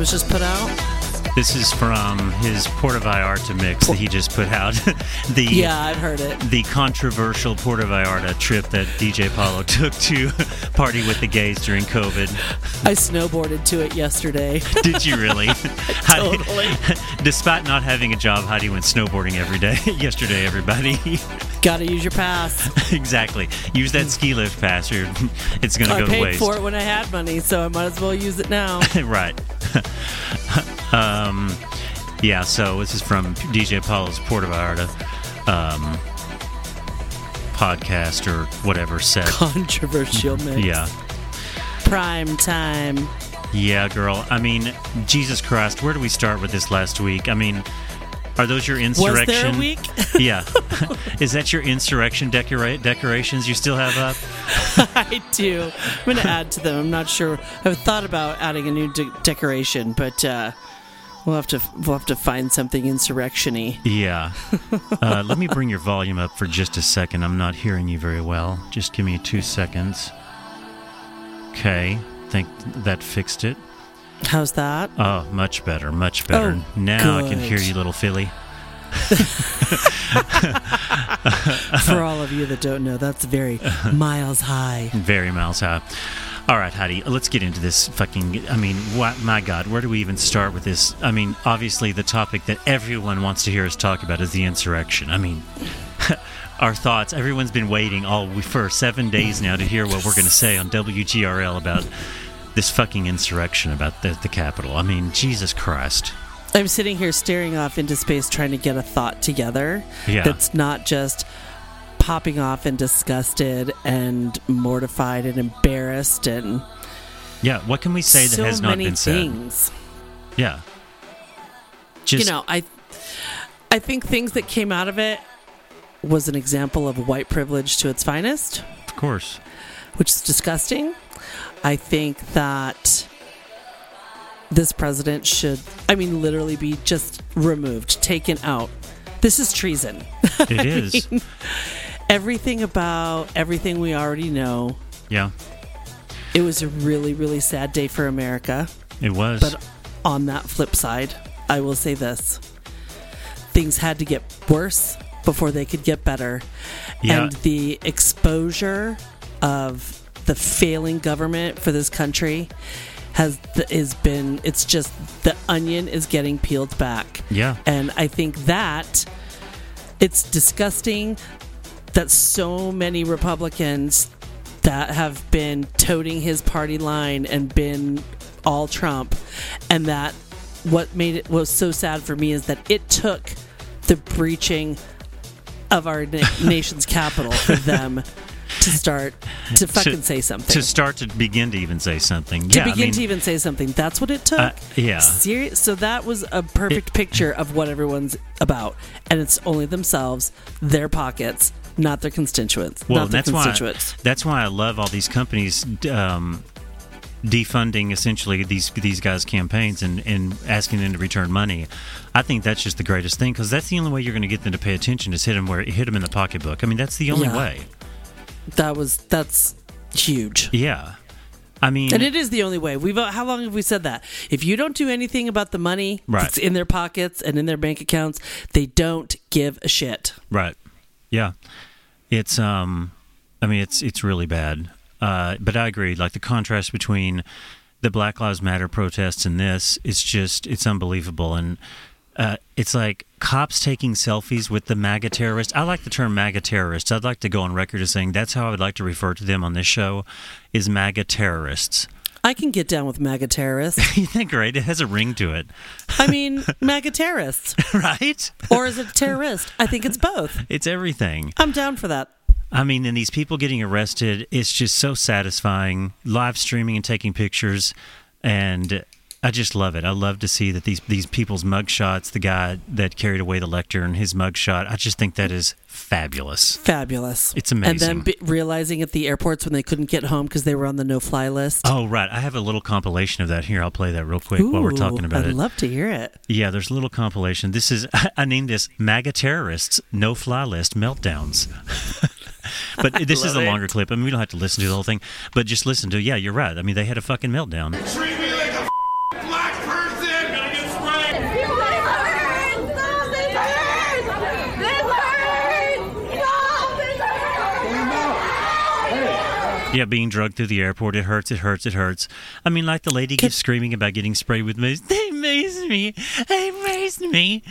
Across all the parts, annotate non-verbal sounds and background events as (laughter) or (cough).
was just put out? This is from his Puerto Vallarta mix that he just put out. (laughs) the Yeah, I've heard it. the controversial Puerto Vallarta trip that DJ Paulo (laughs) took to party with the gays during COVID. I snowboarded to it yesterday. (laughs) Did you really? Heidi- Totally. Despite not having a job, Heidi went snowboarding every day. Yesterday, everybody. Gotta use your pass. exactly. Use that ski lift pass, or it's going to I go to paid for it when I had money, so I might as well use it now. right. Yeah. So this is from DJ Paulo's Puerto Vallarta um, podcast or whatever set. Controversial (laughs) mix. Yeah. Prime time. Yeah, girl. I mean, Jesus Christ, where do we start with this last week? I mean, are those your insurrection? week? (laughs) yeah. (laughs) Is that your insurrection decora- decorations you still have up? I do. I'm going to add to them. I'm not sure. I've thought about adding a new de- decoration, but uh, we'll have to we'll have to find something insurrectiony. Yeah. (laughs) Uh, let me bring your volume up for just a second. I'm not hearing you very well. Just give me two seconds. Okay. Think that fixed it. How's that? Oh, much better, much better. Oh, now I can hear you, little filly. (laughs) For all of you that don't know, that's very miles high. Very miles high. All right, Heidi, let's get into this fucking. I mean, what, my God, where do we even start with this? I mean, obviously, the topic that everyone wants to hear us talk about is the insurrection. I mean, (laughs) our thoughts. Everyone's been waiting all for seven days now to hear what we're going to say on WGRL about this fucking insurrection about the, the Capitol. I mean, Jesus Christ. I'm sitting here staring off into space trying to get a thought together Yeah. that's not just popping off and disgusted and mortified and embarrassed and Yeah, what can we say that has not been said? things. Yeah. Just, you know, I I think things that came out of it was an example of white privilege to its finest, of course. which is disgusting. I think that this president should, I mean, literally be just removed, taken out. This is treason. (laughs) It is. Everything about everything we already know. yeah, It was a really, really sad day for America. it was. But on that flip side, I will say this things had to get worse before they could get better. Yeah. And the exposure of the failing government for this country has is been it's just the onion is getting peeled back. yeah. And I think that it's disgusting that so many Republicans that have been toting his party line and been all Trump, and that what made it was so sad for me is that it took the breaching of our na- (laughs) nation's capital for them to start to fucking say something. to start to begin to even say something. to yeah, I begin mean, to even say something. That's what it took. Uh, yeah. Serious. So that was a perfect picture of what everyone's about, and it's only themselves, their pockets, not their constituents. well, not their that's why that's why I love all these companies um, defunding essentially these these guys' campaigns and, and asking them to return money. I think that's just the greatest thing because that's the only way you're going to get them to pay attention is hit them where hit them in the pocketbook. I mean, that's the only Yeah. way. That was that's huge. Yeah. I mean, And it is the only way. We've how long have we said that? If you don't do anything about the money Right. that's in their pockets and in their bank accounts, they don't give a shit. Right. Yeah. It's um I mean it's it's really bad. Uh but I agree like the contrast between the Black Lives Matter protests and this it's just it's unbelievable and uh, it's like cops taking selfies with the MAGA terrorists. I like the term MAGA terrorists. I'd like to go on record as saying that's how I would like to refer to them on this show is MAGA terrorists. I can get down with MAGA terrorists. you think right? It has a ring to it, I (laughs) mean, MAGA terrorists. (laughs) right? Or is it terrorist? I think it's both. (laughs) It's everything. I'm down for that. I mean, and these people getting arrested, it's just so satisfying. Live streaming and taking pictures, and I just love it. I love to see that these these people's mugshots. The guy that carried away the lectern, his mugshot. I just think that is fabulous. Fabulous. It's amazing. And then amazing. be- realizing at the airports when they couldn't get home because they were on the no-fly list. Oh right, I have a little compilation of that here. I'll play that real quick while we're talking about it. I'd love to hear it. Yeah, there's a little compilation. This is (laughs) I named this MAGA terrorists no fly list meltdowns. (laughs) but (laughs) this is love a it. longer clip. I mean, we don't have to listen to the whole thing, but just listen to. Yeah, you're right. I mean, they had a fucking meltdown. Treat me like a f- black person! Gonna get sprayed! This hurts! Stop! This hurts! This hurts! Stop! This hurts! Yeah, being drugged through the airport, it hurts, it hurts, it hurts. I mean, like the lady keeps screaming about getting sprayed with mace. (laughs) They maced me. They maced me.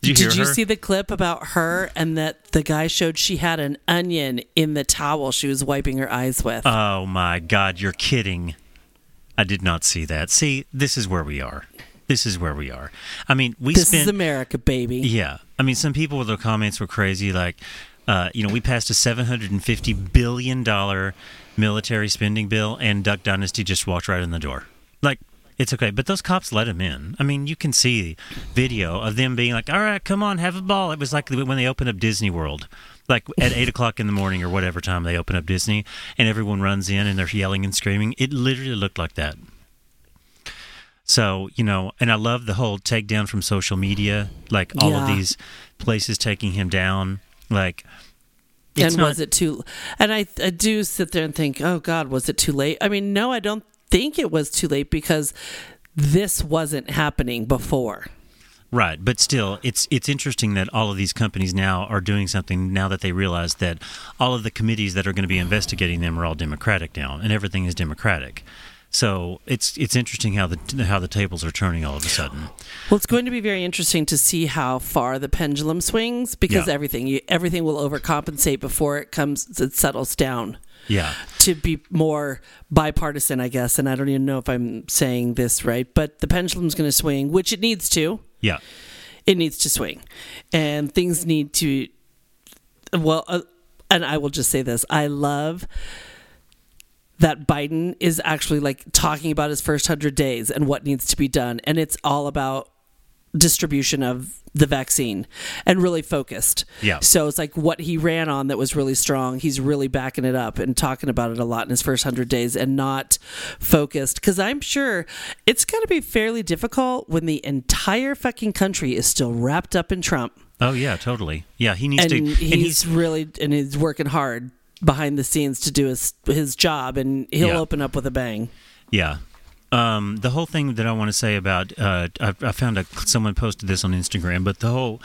Did you Did you see the clip about her and that the guy showed she had an onion in the towel she was wiping her eyes with? Oh my God, you're kidding. I did not see that. See, this is where we are. This is where we are. I mean, we this spent. is America, baby. Yeah. I mean, some people with their comments were crazy. Like, uh, you know, we passed a $750 billion military spending bill, and Duck Dynasty just walked right in the door. Like, it's okay. But those cops let him in. I mean, you can see video of them being like, all right, come on, have a ball. It was like when they opened up Disney World. Like at eight o'clock in the morning or whatever time they open up Disney, and everyone runs in and they're yelling and screaming. It literally looked like that. So, you know, and I love the whole takedown from social media, like all of these places taking him down. Like, it's and not, was it too? And I, I do sit there and think, oh God, was it too late? I mean, no, I don't think it was too late because this wasn't happening before. right? But still, it's it's interesting that all of these companies now are doing something now that they realize that all of the committees that are going to be investigating them are all Democratic now, and everything is Democratic. So it's it's interesting how the how the tables are turning all of a sudden. Well, it's going to be very interesting to see how far the pendulum swings because Yeah. everything you, everything will overcompensate before it comes it settles down Yeah, to be more bipartisan, I guess. And I don't even know if I'm saying this right, but the pendulum's going to swing, which it needs to. yeah, It needs to swing, and things need to. Well, uh, and I will just say this: I love that Biden is actually like talking about his first hundred days and what needs to be done, and it's all about distribution of the vaccine and really focused. Yeah. So it's like what he ran on that was really strong. He's really backing it up and talking about it a lot in his first hundred days and not focused. Because I'm sure it's going to be fairly difficult when the entire fucking country is still wrapped up in Trump oh yeah, totally. Yeah, he needs and to. he's, and he's really and he's working hard behind the scenes to do his his job, and he'll Yeah. open up with a bang. Yeah. Um, the whole thing that I want to say about uh, I, I found a, someone posted this on Instagram, but the whole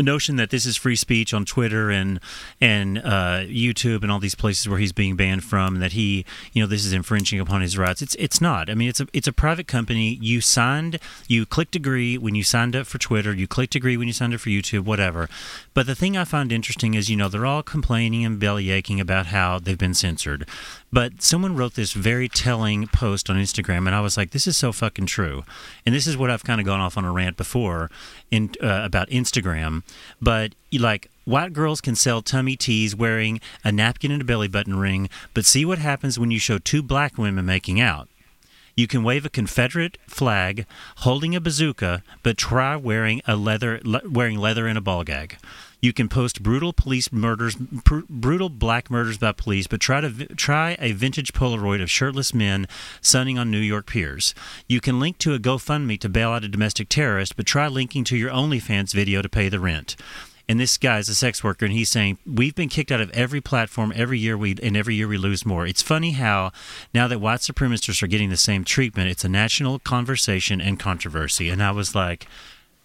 notion that this is free speech on Twitter and and uh, YouTube and all these places where he's being banned from, that he you know this is infringing upon his rights. It's it's not. I mean, it's a it's a private company. You signed, you clicked agree when you signed up for Twitter. You clicked agree when you signed up for YouTube, whatever. But the thing I find interesting is you know they're all complaining and belly aching about how they've been censored. But someone wrote this very telling post on Instagram, and I was like, "This is so fucking true." And this is what I've kind of gone off on a rant before in uh, about Instagram. But like, white girls can sell tummy teas wearing a napkin and a belly button ring, but see what happens when you show two black women making out. You can wave a Confederate flag holding a bazooka, but try wearing a leather le- wearing leather and a ball gag. You can post brutal police murders, pr- brutal black murders by police, but try to vi- try a vintage Polaroid of shirtless men sunning on New York piers. You can link to a GoFundMe to bail out a domestic terrorist, but try linking to your OnlyFans video to pay the rent. And this guy's a sex worker, and he's saying we've been kicked out of every platform every year. We and every year we lose more. It's funny how now that white supremacists are getting the same treatment, it's a national conversation and controversy. And I was like,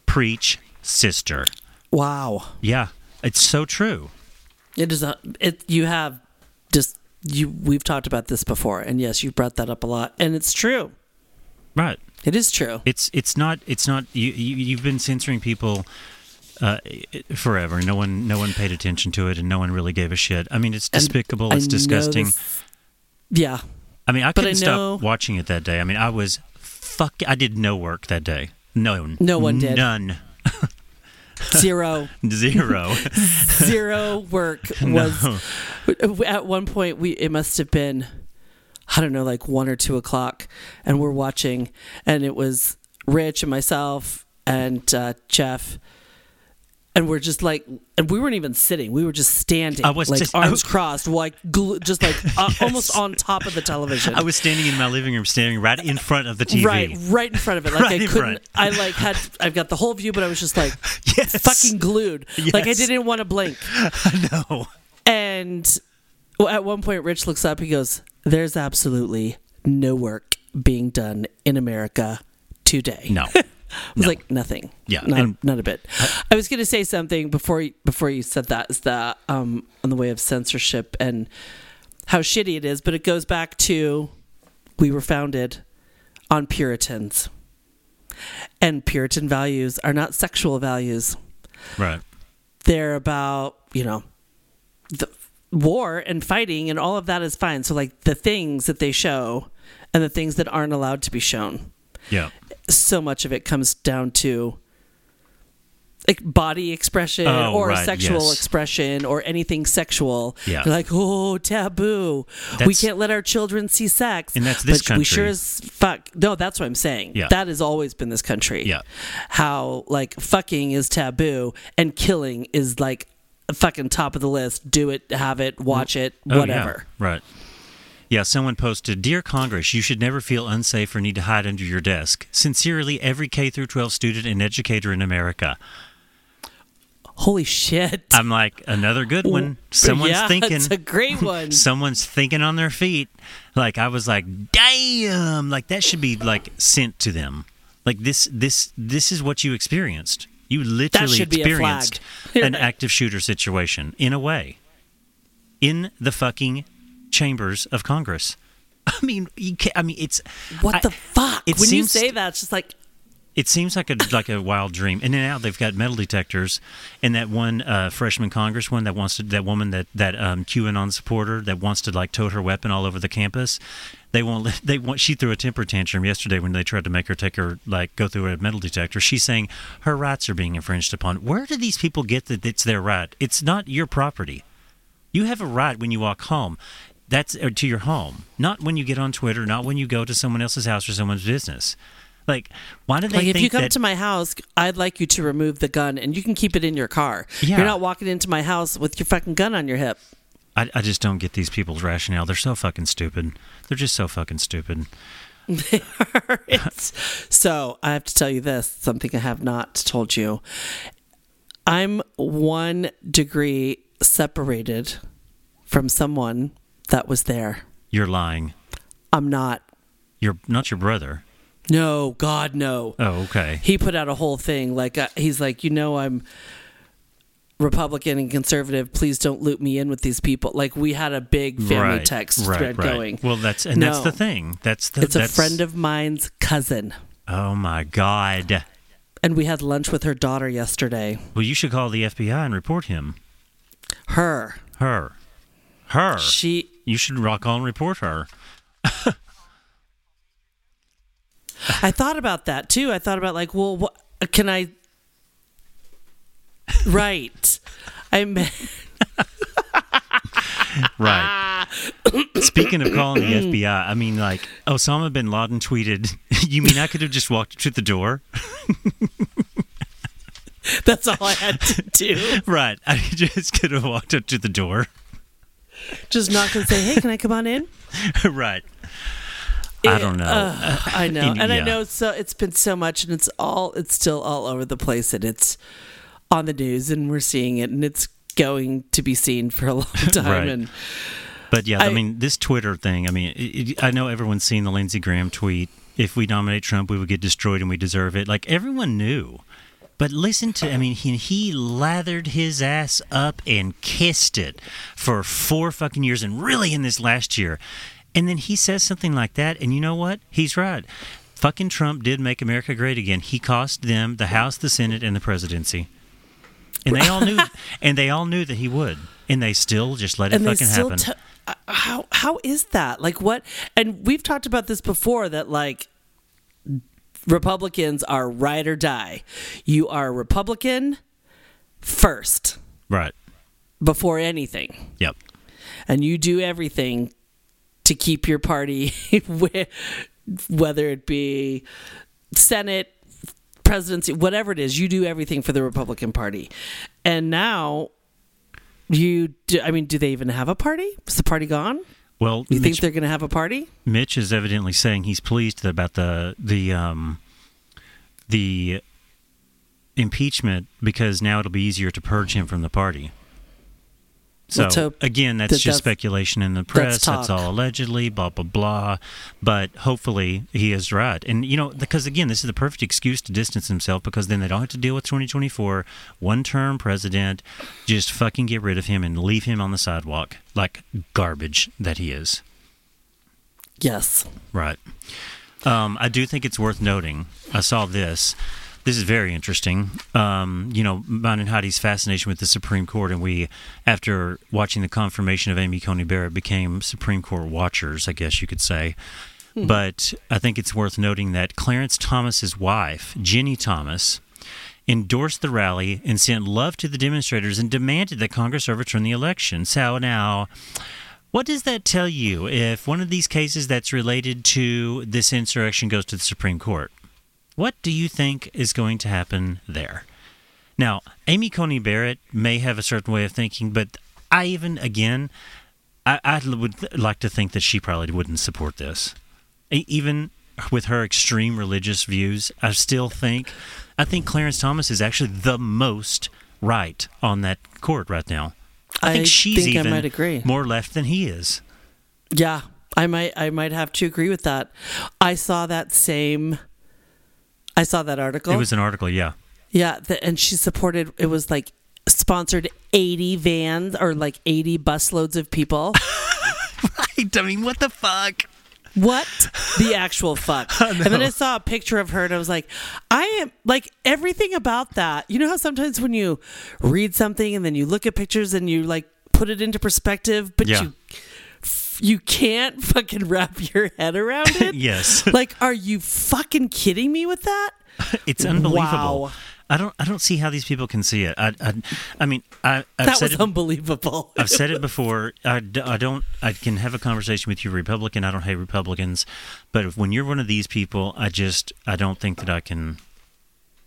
preach, sister. Wow, Yeah, it's so true. it is a it. You have just you. We've talked about this before, and yes, you brought that up a lot, and it's true. Right. It is true. It's it's not it's not you, you you've been censoring people uh, forever. No one no one paid attention to it, and no one really gave a shit. I mean, it's despicable. I It's know disgusting. this- yeah, I mean, I couldn't know- stop watching it that day. I mean, I was fuck. I did no work that day. No, No one did. None. (laughs) zero, Zero. (laughs) zero work (laughs) was. At one point, we it must have been I don't know, like one or two o'clock, and we're watching, and it was Rich and myself and uh, Jeff. And we're just like, and we weren't even sitting. We were just standing, I was like just- arms was- crossed, like glu- just like uh, (laughs) almost on top of the television. I was standing in my living room, standing right in front of the TV. Right, right in front of it. Like (laughs) Right I couldn't. I like had. I've got the whole view, but I was just like (laughs) Yes. fucking glued. Like I didn't want to blink. No. And at one point, Rich looks up. He goes, "There's absolutely no work being done in America today." No. I was like, nothing. Yeah, not, and- not a bit. I was going to say something before you, before you said that is that um, on the way of censorship and how shitty it is, but it goes back to we were founded on Puritans, and Puritan values are not sexual values. Right. They're about you know the war and fighting and all of that is fine. So like the things that they show and the things that aren't allowed to be shown Yeah. So much of it comes down to like body expression Oh, or right, sexual yes. expression or anything sexual. Yeah. They're like, oh, taboo. we can't let our children see sex. And that's this but we sure as fuck. No, that's what I'm saying. Yeah. That has always been this country. Yeah. How like fucking is taboo and killing is like fucking top of the list. Do it, have it, watch mm. it, Oh, yeah. whatever. Right. Yeah, someone posted, "Dear Congress, you should never feel unsafe or need to hide under your desk. Sincerely, every K through 12 student and educator in America." Holy shit. I'm like, another good one. Someone's yeah, (laughs) thinking. It's a great one. (laughs) Someone's thinking on their feet. Like I was like, "Damn!" Like that should be like sent to them. Like this, this, this is what you experienced. You literally should be a flag. experienced an (laughs) active shooter situation in a way, in the fucking chambers of Congress. (laughs) I mean, you can't, I mean, it's what I- the fuck? it when you seems- say that, it's just like, it seems like a like a wild dream. And then now they've got metal detectors, and that one uh, freshman congresswoman that wants to that woman that that um, QAnon supporter that wants to like tote her weapon all over the campus. They won't. let- They want. She threw a temper tantrum yesterday when they tried to make her take her like go through a metal detector. She's saying her rights are being infringed upon. Where do these people get that it's their right? It's not your property. You have a right when you walk home. That's or to your home, not when you get on Twitter, not when you go to someone else's house or someone's business. Like, why do they like if you come that? to my house, I'd like you to remove the gun, and you can keep it in your car. Yeah. You're not walking into my house with your fucking gun on your hip. I, I just don't get these people's rationale. They're so fucking stupid. They're just so fucking stupid. (laughs) So I have to tell you this something I have not told you. I'm one degree separated from someone that was there. You're lying. I'm not. You're not your brother. No, God, no. Oh, okay. he put out a whole thing like uh, he's like you know i'm republican and conservative please don't loop me in with these people like we had a big family right, text right, thread right. going Well, that's and that's the thing. That's the. it's a friend of mine's cousin Oh my god. and we had lunch with her daughter yesterday Well, you should call the FBI and report him. her Her. Her. she You should rock on and report her. i thought about that too i thought about like well what can i right i'm (laughs) Right. Speaking of calling the FBI, I mean, like Osama bin Laden tweeted, (laughs) "You mean I could have just walked to the door?" that's all i had to do (laughs) Right. I just could have walked up to the door. Just knock and say hey can i come on in (laughs) right. I don't know. Uh, I know, In- (laughs) and I know. So it's been so much, and it's all it's still all over the place, and it's on the news, and we're seeing it, and it's going to be seen for a (laughs) long time. Right. And But yeah, I, I- mean, this Twitter thing. I mean, it, it, I know everyone's seen the Lindsey Graham tweet. If we nominate Trump, we would get destroyed, and we deserve it. Like everyone knew. But listen to, I mean, he, he lathered his ass up and kissed it for four fucking years, and really in this last year. And then he says something like that, and you know what? He's right. Fucking Trump did make America great again. He cost them the House, the Senate, and the presidency. And they all knew, (laughs) and they all knew that he would, and they still just let it and fucking happen. t- uh, how how is that like what? And we've talked about this before that like Republicans are ride or die. You are a Republican first right. before anything. Yep. and you do everything to keep your party, (laughs) whether it be Senate, presidency, whatever it is, you do everything for the Republican Party. And now you do, I mean, do they even have a party? Is the party gone? Well, You think they're going to have a party? Mitch is evidently saying he's pleased about the the um, the impeachment because now it'll be easier to purge him from the party. So again, that's that just that's- speculation in the press. That's, talk. all allegedly, blah blah blah. But hopefully he is right, and you know because again, this is the perfect excuse to distance himself because then they don't have to deal with 2024 one-term president. Just fucking get rid of him and leave him on the sidewalk like garbage that he is. Yes. Right. Um, I do think it's worth noting. I saw this. This is very interesting. Um, you know, mine and Heidi's fascination with the Supreme Court, and we, after watching the confirmation of Amy Coney Barrett, became Supreme Court watchers, I guess you could say. But I think it's worth noting that Clarence Thomas's wife, Ginni Thomas, endorsed the rally and sent love to the demonstrators and demanded that Congress overturn the election. So now, what does that tell you if one of these cases that's related to this insurrection goes to the Supreme Court? What do you think is going to happen there? Now, Amy Coney Barrett may have a certain way of thinking, but I even, again, I, I would like to think that she probably wouldn't support this. Even with her extreme religious views, I still think, I think Clarence Thomas is actually the most right on that court right now. I, think I she's think I even might agree. more left than he is. Yeah, I might I might have to agree with that. I saw that same I saw that article. It was an article, yeah. yeah, the, and she supported it was like sponsored 80 vans or like 80 busloads of people. (laughs) Right. I mean, what the fuck? what the actual fuck? (laughs) And then I saw a picture of her and I was like, I am like everything about that. You know how sometimes when you read something and then you look at pictures and you like put it into perspective, but Yeah. you you can't fucking wrap your head around it? (laughs) Yes. like, are you fucking kidding me with that? (laughs) It's unbelievable. Wow. I don't I don't see how these people can see it. I I, I mean, I I've That said was it, unbelievable. I've said it (laughs) before. I, I don't. I can have a conversation with you, Republican. I don't hate Republicans, but if, when you're one of these people, I just I don't think that I can.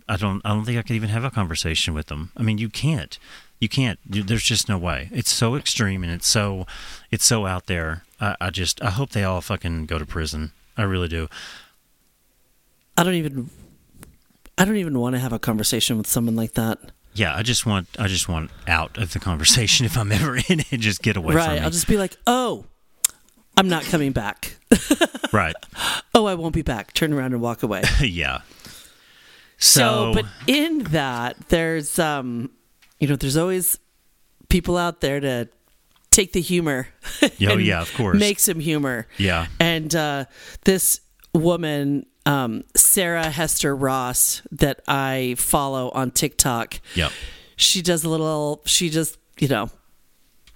I don't. I don't think I could even have a conversation with them. I mean, you can't. You can't. There's just no way. It's so extreme and it's so, it's so out there. I, I just. I hope they all fucking go to prison. I really do. I don't even. I don't even want to have a conversation with someone like that. Yeah, I just want. I just want out of the conversation if I'm ever (laughs) in it. Just get away right. from me. I'll just be like, oh, I'm not coming back. (laughs) right. oh, I won't be back. Turn around and walk away. (laughs) yeah. So, So, but in that, there's, um, you know, there's always people out there to take the humor. (laughs) Oh, yeah, of course. Make some humor. Yeah. And uh, this woman, um, Sarah Hester Ross, that I follow on TikTok. Yep. She does a little. She just, you know,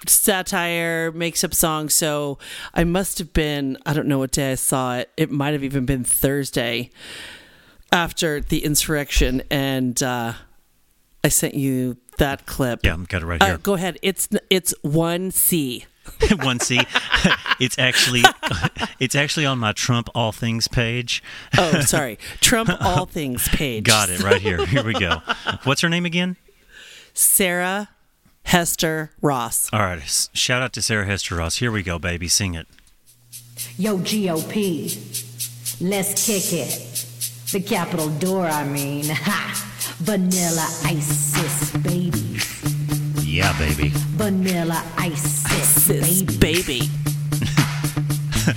satire, makes up songs. So I must have been. I don't know what day I saw it. It might have even been Thursday after the insurrection, and uh, I sent you that clip. Yeah, I'm got it right Uh, here. go ahead. It's it's one C. (laughs) One C. (laughs) it's actually (laughs) it's actually on my Trump All Things page. Oh, sorry. Trump All Things page. Got it right here. Here we go. What's her name again? Sarah Hester Ross. All right. s- Shout out to Sarah Hester Ross. Here we go, baby. Sing it. Yo, GOP, let's kick it. The Capitol door, I mean. Ha! Vanilla ISIS babies. Yeah, baby. Vanilla ice, This babies. baby.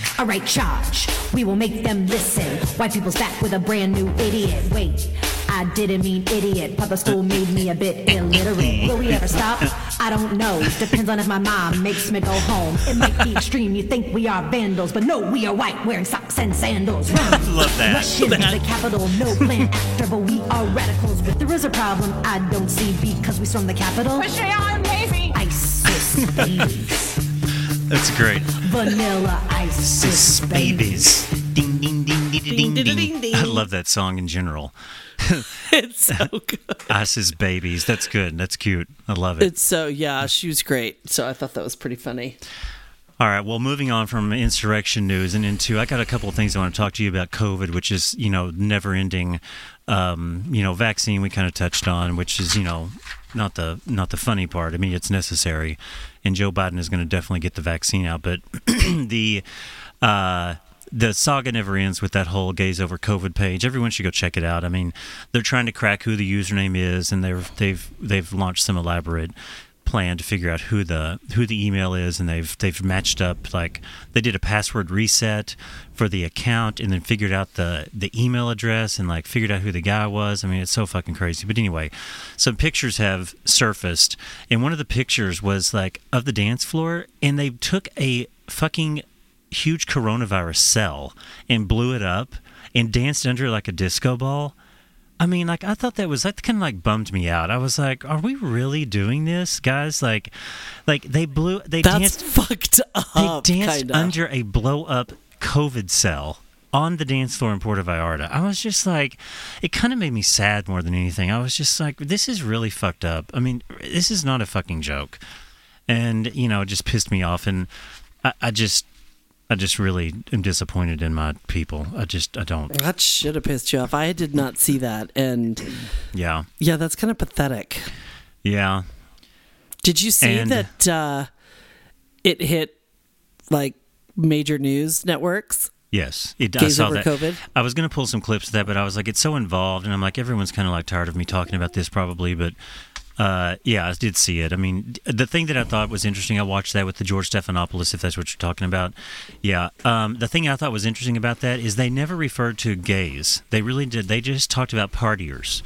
(laughs) All right, charge. We will make them listen. White people's back with a brand new idiot. Wait, I didn't mean idiot. Public school made me a bit illiterate. Will we ever stop? I don't know. Depends on if my mom makes me go home. It might be extreme. You think we are vandals, but no, we are white, wearing socks and sandals. (laughs) Run. Love that. Rush into the capital, no plan (laughs) after, but we are radicals. But there is a problem I don't see because we stormed the capital. Push me on, baby. ISIS babies. That's great. Vanilla ISIS Sis babies. babies. Ding ding ding ding ding ding, ding. ding, ding. I love that song in general. (laughs) It's so (laughs) good. Isis babies. That's good. That's cute. I love it. It's so yeah, she was great. So I thought that was pretty funny. All right. Well, moving on from insurrection news and into, I got a couple of things I want to talk to you about COVID, which is you know never ending. Um, you know, vaccine we kind of touched on, which is you know not the not the funny part. I mean, it's necessary, and Joe Biden is going to definitely get the vaccine out, but (clears throat) the. Uh, the saga never ends with that whole Gays Over COVID page. Everyone should go check it out. I mean, they're trying to crack who the username is, and they've they've they've launched some elaborate plan to figure out who the who the email is, and they've they've matched up like they did a password reset for the account, and then figured out the the email address, and like figured out who the guy was. I mean, it's so fucking crazy. But anyway, some pictures have surfaced, and one of the pictures was like of the dance floor, and they took a fucking huge coronavirus cell and blew it up and danced under like a disco ball. I mean, like I thought that was that kind of like bummed me out. I was like, "Are we really doing this, guys?" Like, like they blew, they That's danced, fucked up. they danced kinda. under a blow up COVID cell on the dance floor in Puerto Vallarta. I was just like, it kind of made me sad more than anything. I was just like, this is really fucked up. I mean, this is not a fucking joke, and you know, it just pissed me off, and I, I just. I just really am disappointed in my people. I just I don't. That should have pissed you off. I did not see that, and Yeah, yeah, that's kind of pathetic. yeah. Did you see And- that uh, it hit like major news networks? Yes, it, I saw that. COVID? I was going to pull some clips of that, but I was like, it's so involved, and I'm like, everyone's kind of like tired of me talking about this, probably. But uh, yeah, I did see it. I mean, the thing that I thought was interesting, I watched that with the George Stephanopoulos, if that's what you're talking about. Yeah, um, the thing I thought was interesting about that is they never referred to gays. They really did. They just talked about partiers.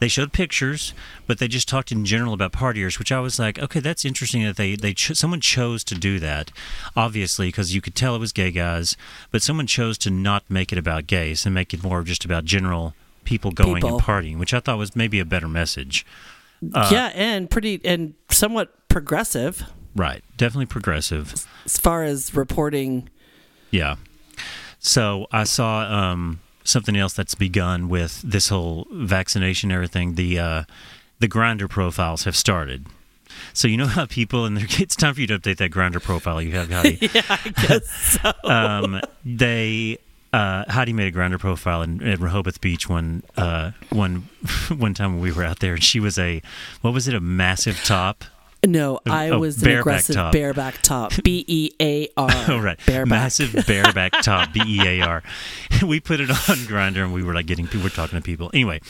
They showed pictures, but they just talked in general about partiers, which I was like, okay, that's interesting that they they ch- someone chose to do that, obviously because you could tell it was gay guys, but someone chose to not make it about gays and make it more just about general people going People. and partying, which I thought was maybe a better message. Uh, yeah, and pretty and somewhat progressive Right, definitely progressive. as far as reporting. Yeah. So I saw um, something else that's begun with this whole vaccination and everything. The uh, the Grindr profiles have started. So you know how people and their (laughs) it's time for you to update that Grindr profile you have, Heidi. (laughs) Yeah, I guess so. um, they uh, Heidi made a Grindr profile in, at Rehoboth Beach one uh, one (laughs) one time when we were out there, and she was a what was it a massive top. No, I oh, was an aggressive top. bareback top. (laughs) B E A R. (laughs) Oh right, Bareback. massive bareback top, B E A R. We put it on Grindr, and we were like getting people, we're talking to people. Anyway,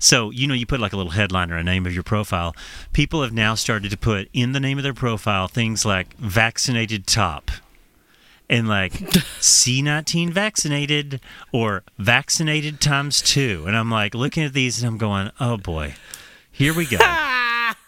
so you know, you put like a little headline or a name of your profile. People have now started to put in the name of their profile things like vaccinated top. And like C19 vaccinated or vaccinated times two. And I'm like looking at these and I'm going, oh boy, here we go. (laughs)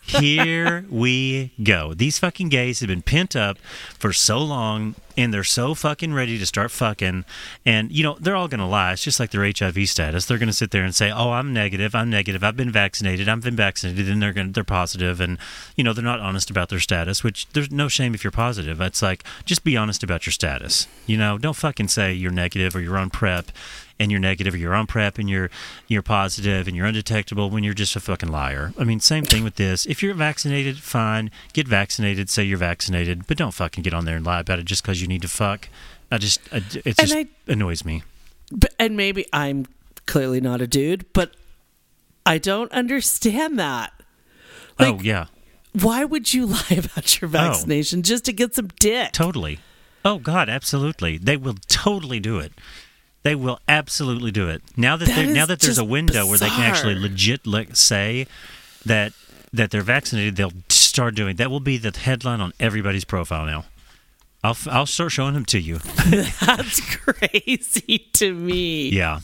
Here we go. These fucking gays have been pent up for so long and they're so fucking ready to start fucking. And, you know, they're all going to lie. It's just like their HIV status. They're going to sit there and say, oh, I'm negative. I'm negative. I've been vaccinated. I've been vaccinated. And they're to, they're positive. And, you know, they're not honest about their status, which there's no shame if you're positive. It's like, just be honest about your status. You know, don't fucking say you're negative or you're on PrEP and you're negative or you're on PrEP and you're you're positive and you're undetectable when you're just a fucking liar. I mean, same thing with this. If you're vaccinated, fine, get vaccinated, say you're vaccinated, but don't fucking get on there and lie about it just because you need to fuck. I just I, it just I- annoys me. But, and maybe I'm clearly not a dude, but I don't understand that. oh yeah, Why would you (laughs) lie about your oh. vaccination just to get some dick? totally. Oh God, absolutely. They will totally do it. They will absolutely do it. Now that, That now that there's a window where they can actually legit like, say that that they're vaccinated, they'll start doing. That will be the headline on everybody's profile now. I'll I'll start showing them to you. (laughs) That's crazy to me. Yeah.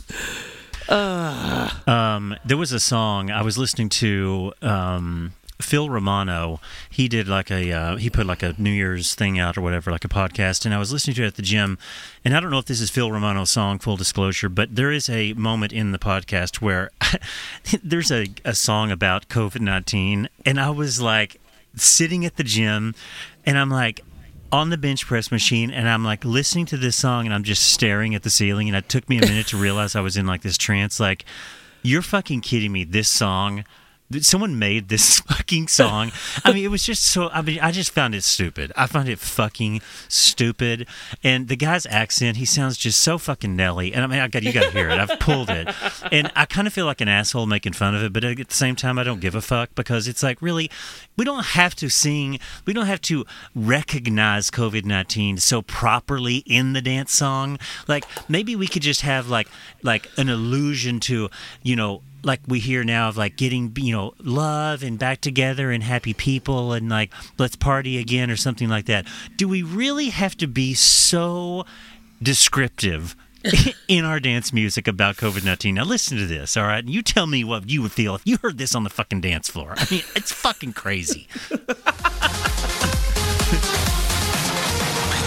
Um, there was a song I was listening to. Um, Phil Romano, he did like a uh, he put like a New Year's thing out or whatever, like a podcast, and I was listening to it at the gym. And I don't know if this is Phil Romano's song, full disclosure, but there is a moment in the podcast where (laughs) there's a, a song about COVID nineteen, and I was like sitting at the gym, and I'm like on the bench press machine and I'm like listening to this song and I'm just staring at the ceiling and it took me a minute to realize I was in like this trance. Like you're fucking kidding me. This song someone made this (laughs) fucking song. I mean, it was just so. I mean, I just found it stupid. I found it fucking stupid. And the guy's accent, he sounds just so fucking Nelly. And I mean, I got you got to hear it. I've pulled it, and I kind of feel like an asshole making fun of it. But at the same time, I don't give a fuck because it's like really, we don't have to sing. We don't have to recognize COVID nineteen so properly in the dance song. Like maybe we could just have like like an allusion to you know like we hear now of like getting you know love and back together and happy people and like let's party again or something like that. Do we really have to be so descriptive (laughs) in our dance music about covid-19 now listen to this all right? And you tell me what you would feel if you heard this on the fucking dance floor. I mean it's fucking crazy. (laughs) I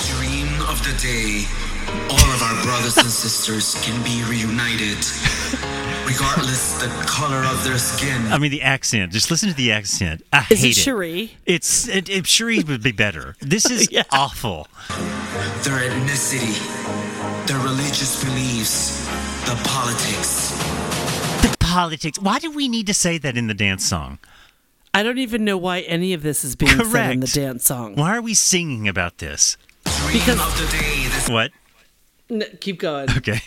dream of the day all of our brothers and sisters can be reunited, regardless the color of their skin. i mean the accent just listen to the accent i Is hate it Cherie? it's it, it Cherie would be better this is (laughs) Yeah. awful their ethnicity, their religious beliefs, the politics. the politics why do we need to say that in the dance song I don't even know why any of this is being said in the dance song. why are we singing about this Dream Because- of the day this what N- keep going. okay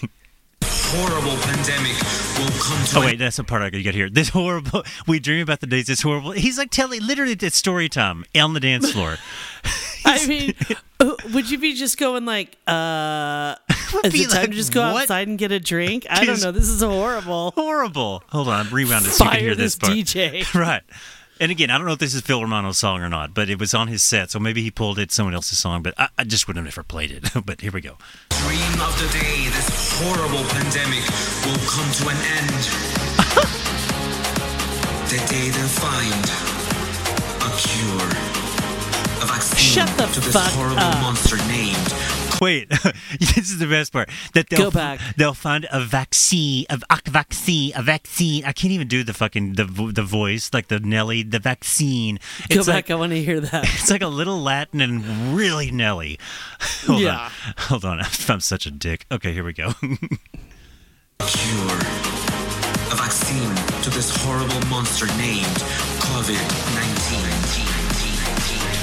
horrible pandemic will come to Oh wait, that's the part I could get here. This horrible. (laughs) We dream about the days. This horrible. He's like telling literally it's story time on the dance floor. (laughs) (laughs) I mean, uh, would you be just going like, uh, is be it time like, to just go what? outside and get a drink? I don't know. This is horrible. horrible. Hold on, rewound it so you can hear this this part. DJ. Right. And again, I don't know if this is Phil Romano's song or not, but it was on his set, so maybe he pulled it someone else's song. But I, I just would have never played it. (laughs) but here we go. dream of the day this horrible pandemic will come to an end. (laughs) the day they find a cure, vaccine Shut the to this fuck horrible up. monster named Wait, (laughs) this is the best part. That they'll Go back. they'll find a vaccine, a, a vaccine, a vaccine. I can't even do the fucking the the voice like the Nelly, the vaccine. Go It's like back. I want to hear that. (laughs) It's like a little Latin and really Nelly. Hold Yeah. on. Hold on. (laughs) I'm such a dick. Okay, here we go. cure, a vaccine to this horrible monster named COVID 19.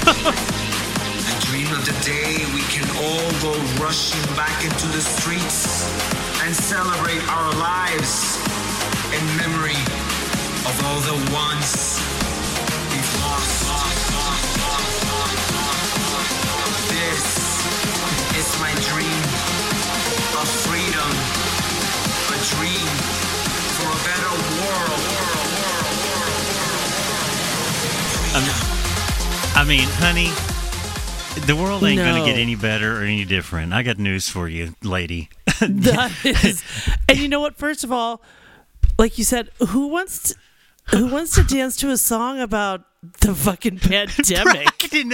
I dream of the day we can all go rushing back into the streets and celebrate our lives in memory of all the ones we've lost. This is my dream of freedom a dream for a better world. I mean, honey, the world ain't going to get any better or any different. I got news for you, lady. (laughs) that is, and you know what? First of all, like you said, who wants to, who wants to dance to a song about the fucking (laughs) pandemic? And,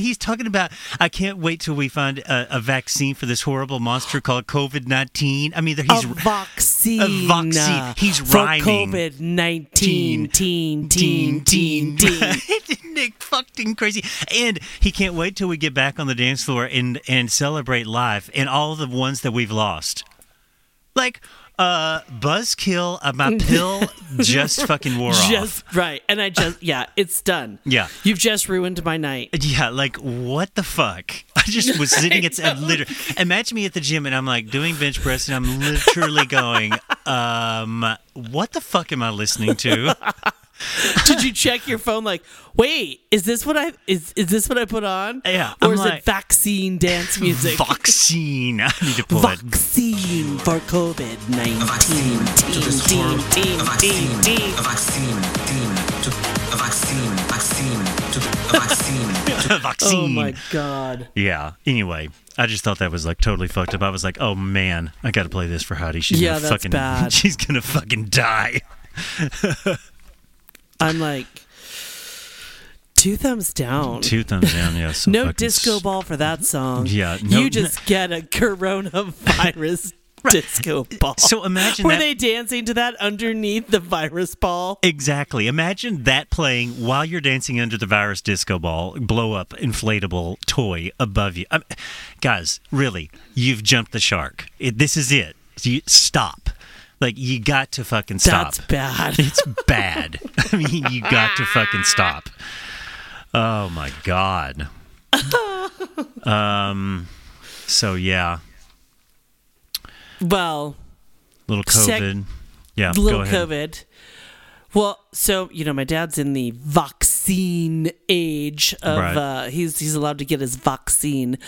he's talking about, I can't wait till we find a, a vaccine for this horrible monster called COVID 19. I mean, he's. a vaccine. a vaccine. He's for rhyming. COVID nineteen. Teen, teen, teen, teen. (laughs) Isn't it fucking crazy? And he can't wait till we get back on the dance floor and and celebrate life and all the ones that we've lost. Like uh Buzzkill, uh, my (laughs) pill just fucking wore off. Just right, and I just yeah, it's done. Yeah. you've just ruined my night. Yeah, like what the fuck? I just (laughs) was sitting at at literally. Imagine me at the gym and I'm like doing bench press and I'm literally going, um, what the fuck am I listening to? (laughs) (laughs) Did you check your phone? Like, wait, is this what I is is this what I put on? Yeah, or I'm is like- it vaccine dance (laughs) music? Vaccine. I need to pull it. Vaccine for COVID A vaccine nineteen. to this Teen, horrible. vaccine. teen, teen. A vaccine. Teen. A vaccine. Vaccine. A vaccine. (laughs) Vaccine. Oh my god. Yeah. Anyway, I just thought that was like totally fucked up. I was like, oh man, I got to play this for Heidi. She's Yeah, gonna that's fucking, bad. She's gonna fucking die. I'm like two thumbs down. Two thumbs down. Yeah. So (laughs) no disco s- ball for that song. Yeah, no- you just get a coronavirus (laughs) disco ball. So imagine were that- they dancing to that underneath the virus ball? Exactly. Imagine that playing while you're dancing under the virus disco ball, blow up inflatable toy above you. i guys, really, you've jumped the shark. It, this is it. You, stop. Like you got to fucking stop. That's bad. (laughs) It's bad. (laughs) I mean, you got to fucking stop. Oh my god. (laughs) um. So yeah, well, little Sec- COVID. yeah, little go ahead. COVID. Well, so you know, my dad's in the vaccine age of Right. uh, he's he's allowed to get his vaccine,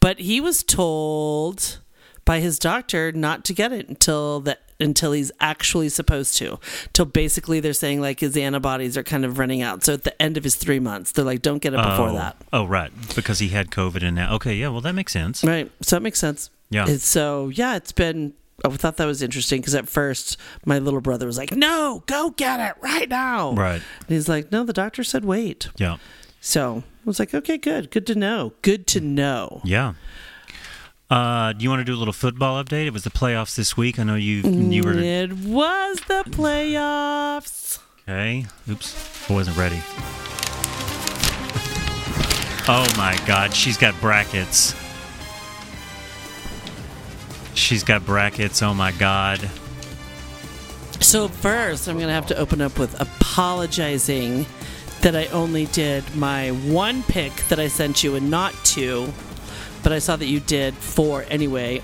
but he was told by his doctor not to get it until the until he's actually supposed to. Till basically they're saying like his antibodies are kind of running out. So at the end of his three months, they're like, don't get it before oh. that. Oh, right, because he had COVID and now. Okay, yeah, well that makes sense. Right. So that makes sense. Yeah. And so yeah, it's been. I thought that was interesting because at first my little brother was like, "No, go get it right now." Right. And he's like, "No, the doctor said wait." Yeah. So I was like, "Okay, good, good to know, good to know." Yeah. Uh, do you want to do a little football update? It was the playoffs this week. I know you you were It was the playoffs. okay. Oops, I wasn't ready. Oh my God, she's got brackets. She's got brackets. Oh my God. So first, I'm gonna have to open up with apologizing that I only did my one pick that I sent you and not two, but I saw that you did four anyway.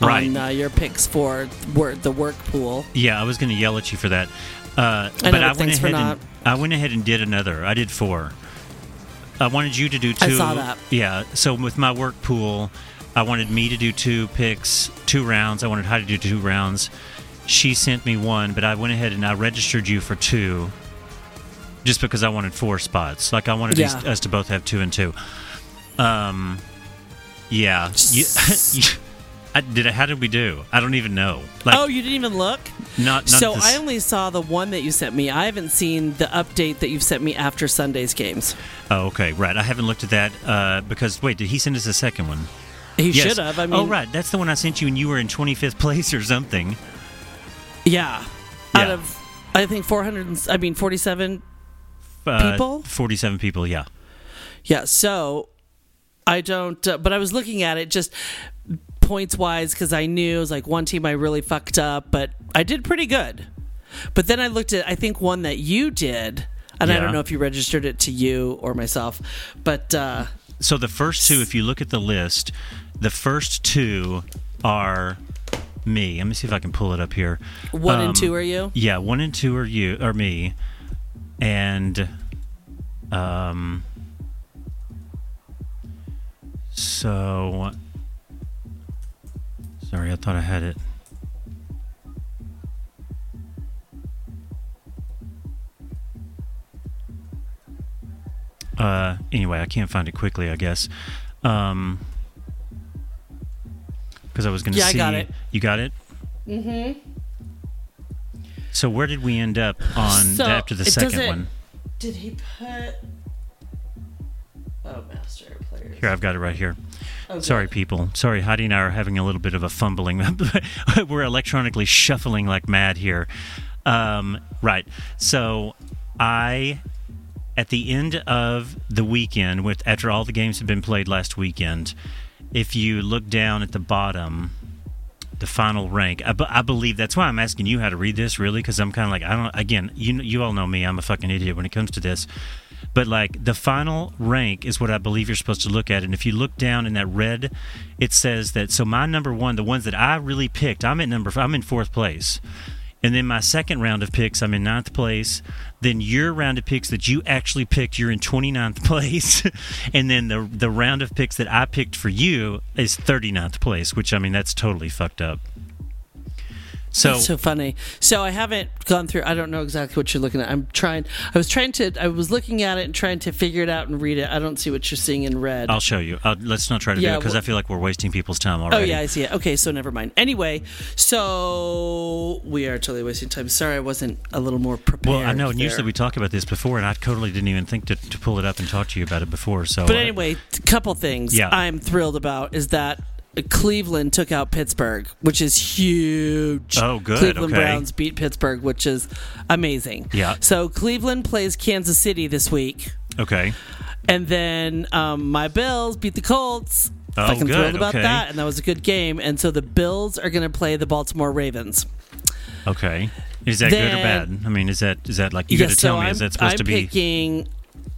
Right. On uh, your picks for the work pool. Yeah, I was going to yell at you for that. Uh, I but I went ahead and I went ahead and did another. I did four. I wanted you to do two. I saw that. Yeah. So with my work pool, I wanted me to do two picks, two rounds. I wanted Heidi to do two rounds. She sent me one, but I went ahead and I registered you for two, just because I wanted four spots. Like I wanted Yeah. us to both have two and two. Um, yeah. You, (laughs) you, I, did it, how did we do? I don't even know. Like, oh, you didn't even look? not, not so this- I only saw the one that you sent me. I haven't seen the update that you've sent me after Sunday's games. Oh, okay, right. I haven't looked at that uh, because wait, did he send us a second one? He Yes. should have. I mean, oh, right, that's the one I sent you, and you were in twenty fifth place or something. yeah. Out of, I think 400, I mean, 47 Uh, People? forty seven people. Yeah, Yeah, so I don't, uh, but I was looking at it just points wise because I knew it was like one team I really fucked up, but I did pretty good. But then I looked at, I think one that you did, and I don't know if you registered it to you or myself, but uh, So the first two, if you look at the list, the first two are me. Let me see if I can pull it up here. one Um, and two are you? Yeah, one and two are you are me, and um. So, sorry, I thought I had it. Uh, anyway, I can't find it quickly. I guess. Um, because I was going to Yeah, I see. got it. You got it. Mm-hmm. So where did we end up on So, after the second one? Did he put. Here, I've got it right here. Oh, Sorry, people. Sorry, Heidi and I are having a little bit of a fumbling. (laughs) We're electronically shuffling like mad here. Um, right. So, I, at the end of the weekend, with after all the games have been played last weekend, if you look down at the bottom, the final rank. I, I believe that's why I'm asking you how to read this, really, because I'm kind of like I don't. Again, you you all know me. I'm a fucking idiot when it comes to this. But like the final rank is what I believe you're supposed to look at, and if you look down in that red, it says that. So my number one, the ones that I really picked, I'm at number. I'm in fourth place. And then my second round of picks, I'm in ninth place. Then your round of picks that you actually picked, you're in 29th (laughs) place. and then the the round of picks that I picked for you is 39th place, which I mean that's totally fucked up. So, That's so funny. So I haven't gone through. I don't know exactly what you're looking at. I'm trying. I was trying to. I was looking at it and trying to figure it out and read it. I don't see what you're seeing in red. I'll show you. Uh, let's not try to do it because well- I feel like we're wasting people's time already. Oh yeah, I see it. Okay, so never mind. Anyway, so we are totally wasting time. Sorry, I wasn't a little more prepared. Well, I know, and there. usually we talk about this before, and I totally didn't even think to, to pull it up and talk to you about it before. So, But anyway, a couple things Yeah. I'm thrilled about is that Cleveland took out Pittsburgh, which is huge. Oh, good, Cleveland okay. Browns beat Pittsburgh, which is amazing. Yeah. So Cleveland plays Kansas City this week. okay, And then um, my Bills beat the Colts. Oh, Fucking good, thrilled about okay. that, and that was a good game. And so the Bills are going to play the Baltimore Ravens. Okay. Is that good or bad? I mean, is that is that like you got to Yes, tell so me? I'm, Is that supposed to be? I'm to be? picking.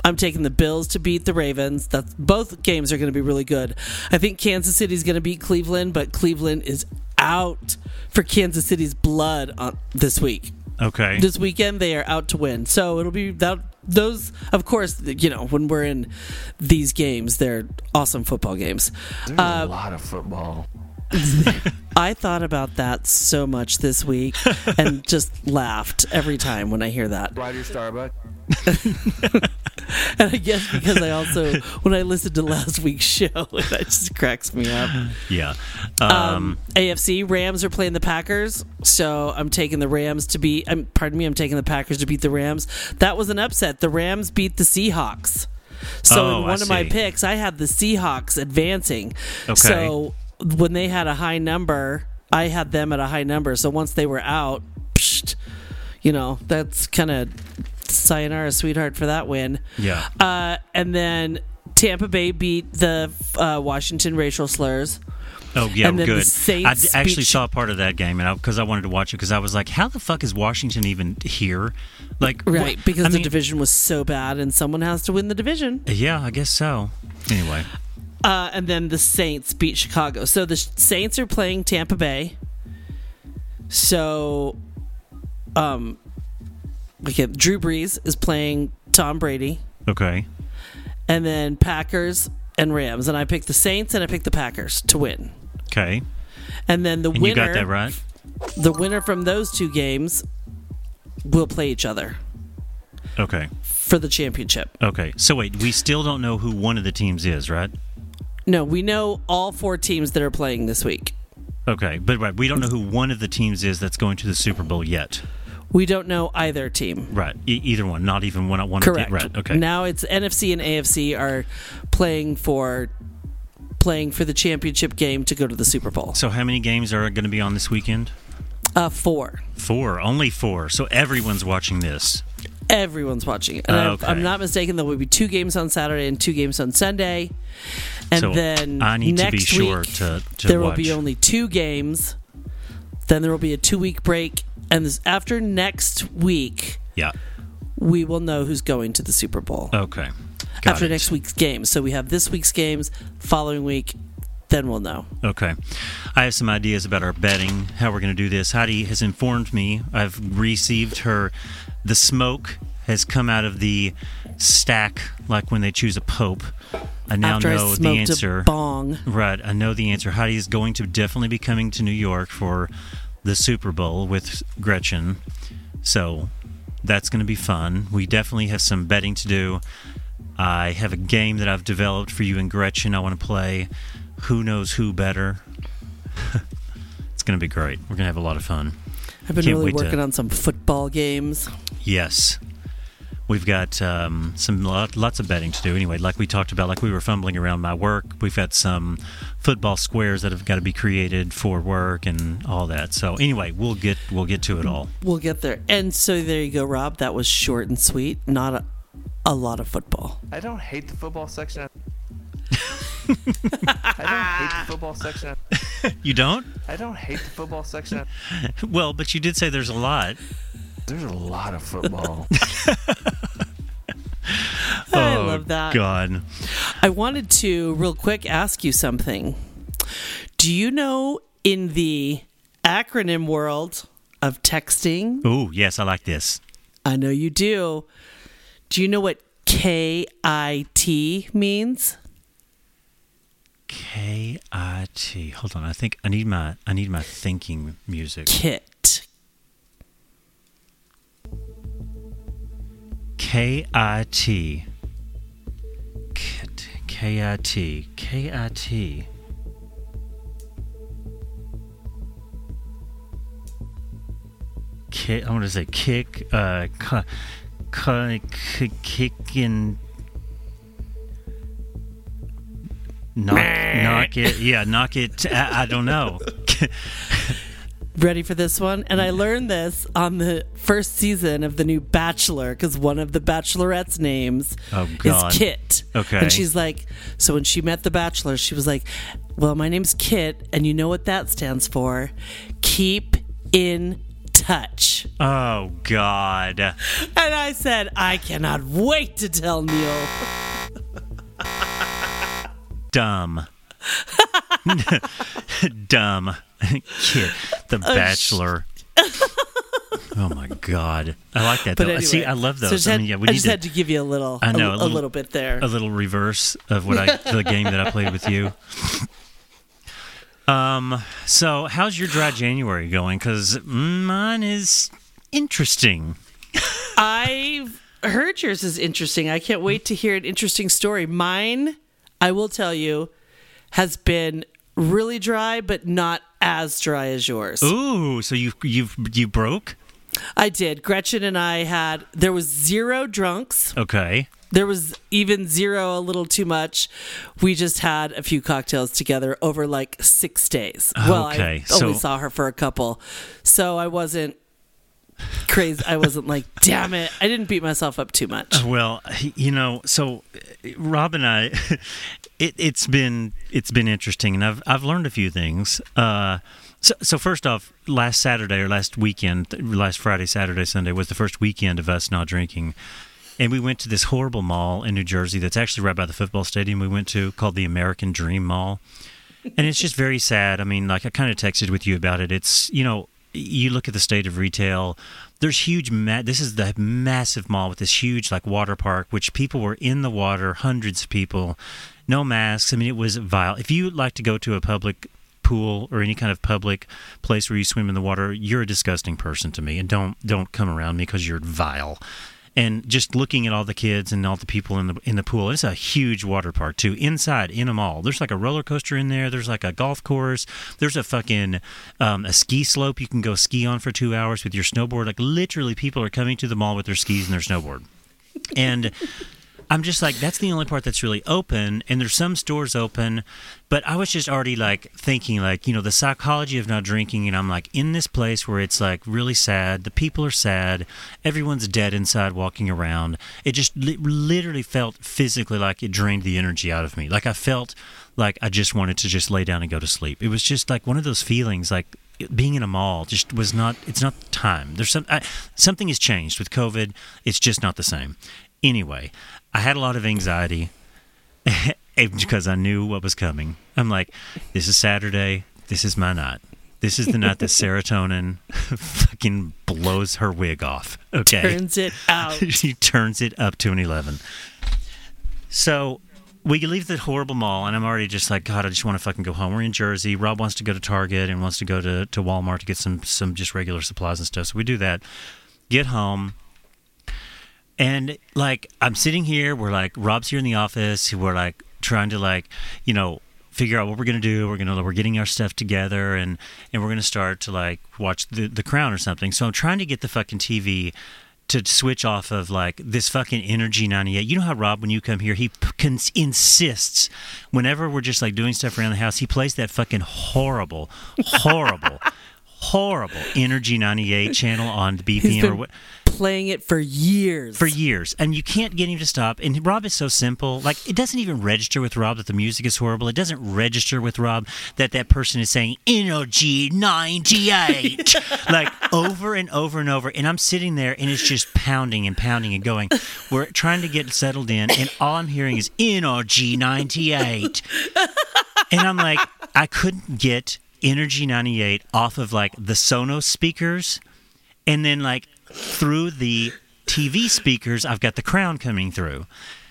I'm taking the Bills to beat the Ravens. That's both games are going to be really good. I think Kansas City's going to beat Cleveland, but Cleveland is out for Kansas City's blood on this week. Okay. This weekend they are out to win. So it'll be that those of course, you know, when we're in these games, they're awesome football games. There's Uh, a lot of football. (laughs) I thought about that so much this week and just laughed every time when I hear that. Ride your Starbucks. (laughs) (laughs) And I guess because I also, when I listened to last week's show, (laughs) it just cracks me up. yeah. Um, Um, AFC Rams are playing the Packers, so I'm taking the Rams to beat. I'm pardon me, I'm taking the Packers to beat the Rams. That was an upset. The Rams beat the Seahawks. So Oh, in one of my picks, I had the Seahawks advancing. Okay. So when they had a high number, I had them at a high number. So once they were out, psht, you know, that's kind of sayonara, sweetheart, for that win. yeah. Uh, and then Tampa Bay beat the uh, Washington racial slurs. Oh yeah, and then the good. I d- actually beat- saw part of that game, and because I, wanted to watch it, because I was like, "How the fuck is Washington even here?" Like, Right, what- because I the mean, division was so bad, and someone has to win the division. Yeah, I guess so. Anyway, Uh, and then the Saints beat Chicago. So the Saints are playing Tampa Bay. So, um, okay, Drew Brees is playing Tom Brady, okay, and then Packers and Rams. And I picked the Saints and I picked the Packers to win. okay, And then the and winner, you got that right. the winner from those two games, will play each other Okay, for the championship. okay. So wait, we still don't know who one of the teams is, right? No, we know all four teams that are playing this week. Okay, but right, we don't know who one of the teams is that's going to the Super Bowl yet. We don't know either team. Right, e- either one, not even one. One Correct. The, right. Okay. Now it's NFC and AFC are playing for playing for the championship game to go to the Super Bowl. so how many games are going to be on this weekend? Uh, four. Four, only four. So everyone's watching this. Everyone's watching it. And I'm- Okay. I'm not mistaken. There will be two games on Saturday and two games on Sunday. And So then I need to be next sure week, to- to there will be only two games. Then there will be a two week break, and this, after next week, Yeah. we will know who's going to the Super Bowl. Okay. Got after it. next week's games. So we have this week's games, following week, then we'll know. Okay. I have some ideas about our betting, how we're going to do this. Heidi has informed me. I've received her. The smoke has come out of the stack, like when they choose a pope. I now After I know the answer. bong. Right. I know the answer. Heidi is going to definitely be coming to New York for the Super Bowl with Gretchen. So that's going to be fun. We definitely have some betting to do. I have a game that I've developed for you and Gretchen. I want to play Who Knows Who Better. (laughs) it's going to be great. We're going to have a lot of fun. I've been Can't really wait to- working on some football games. Yes. We've got um, some lot, lots of betting to do. Anyway, like we talked about, like we were fumbling around my work, we've got some football squares that have got to be created for work and all that. So anyway, we'll get we'll get to it all. We'll get there. And so there you go, Rob. That was short and sweet. Not a, a lot of football. I don't hate the football section. (laughs) I don't hate the football section. (laughs) You don't? I don't hate the football section. (laughs) Well, but you did say there's a lot. There's a lot of football. (laughs) I oh, love that. God. I wanted to, real quick, ask you something. Do you know in the acronym world of texting? Oh, yes, I like this. I know you do. Do you know what KIT means? K I T. Hold on. I think I need my I need my thinking music. Kit. K I T. Kit. K I T. K I T. Kick, I want to say kick, uh, cu- cu- ki- kick in. Knock, knock it. Yeah, knock it. I, I don't know. (laughs) Ready for this one? And I learned this on the first season of the new Bachelor because one of the Bachelorette's names Oh, is Kit. Okay. And she's like, so when she met the Bachelor, she was like, well, my name's Kit, and you know what that stands for? Keep in touch. Oh God. And I said, I cannot wait to tell Neil. Dumb. (laughs) Dumb. Kid. The Bachelor. (laughs) oh my God. I like that But though. anyway, See, I love those. just I had- mean, yeah, we I need just to, had to give you a little, I know, a, a a little- little bit there. a little reverse of what I the (laughs) game that I played with you. Um. So, how's your dry January going? Because mine is interesting. I've heard yours is interesting. I can't wait to hear an interesting story. Mine, I will tell you, has been really dry, but not as dry as yours. Ooh. So you you you broke? I did. Gretchen and I had there was zero drunks. Okay. There was even zero a little too much. We just had a few cocktails together over like six days. Well, Okay, I only so- saw her for a couple, so I wasn't crazy. I wasn't like, damn it! I didn't beat myself up too much. Well, you know, so uh, Rob and I, (laughs) it, it's been it's been interesting, and I've I've learned a few things. Uh, so, so first off, last Saturday or last weekend, last Friday, Saturday, Sunday was the first weekend of us not drinking, and we went to this horrible mall in New Jersey that's actually right by the football stadium we went to called the American Dream Mall, and it's just very sad. I mean, like I kind of texted with you about it. It's you know you look at the state of retail. There's huge. Ma- this is the massive mall with this huge like water park, which people were in the water, hundreds of people, no masks. I mean, it was vile. If you like to go to a public pool or any kind of public place where you swim in the water, you're a disgusting person to me, and don't don't come around me because you're vile and just looking at all the kids and all the people in the in the pool. It's a huge water park too. Inside in a mall, there's like a roller coaster in there. There's like a golf course. There's a fucking um, a ski slope you can go ski on for two hours with your snowboard. Like literally, people are coming to the mall with their skis and their snowboard, and. I'm just like that's the only part that's really open, and there's some stores open, but I was just already like thinking like you know the psychology of not drinking, and I'm like in this place where it's like really sad. The people are sad, everyone's dead inside walking around. It just li- literally felt physically like it drained the energy out of me. Like I felt like I just wanted to just lay down and go to sleep. It was just like one of those feelings like being in a mall just was not it's not time there's some I, something has changed with covid it's just not the same anyway i had a lot of anxiety (laughs) because i knew what was coming i'm like this is saturday this is my night this is the night that serotonin (laughs) fucking blows her wig off okay Turns it out. (laughs) she turns it up to an 11 so we leave the horrible mall, and I'm already just like, God, I just want to fucking go home. We're in Jersey. Rob wants to go to Target and wants to go to, to Walmart to get some some just regular supplies and stuff. So we do that. Get home, and like I'm sitting here. We're like, Rob's here in the office. We're like trying to like, you know, figure out what we're gonna do. We're gonna we're getting our stuff together, and and we're gonna start to like watch the the Crown or something. So I'm trying to get the fucking TV to switch off of like this fucking energy 98 you know how rob when you come here he p- insists whenever we're just like doing stuff around the house he plays that fucking horrible horrible (laughs) horrible energy 98 channel on the bpm or what playing it for years. for years. And you can't get him to stop. And rob is so simple. Like it doesn't even register with rob that the music is horrible. It doesn't register with rob that that person is saying energy 98 (laughs) like over and over and over. And i'm sitting there and it's just pounding and pounding and going we're trying to get settled in and all i'm hearing is energy 98 and i'm like i couldn't get energy 98 off of like the sonos speakers and then like through the TV speakers, I've got the crown coming through.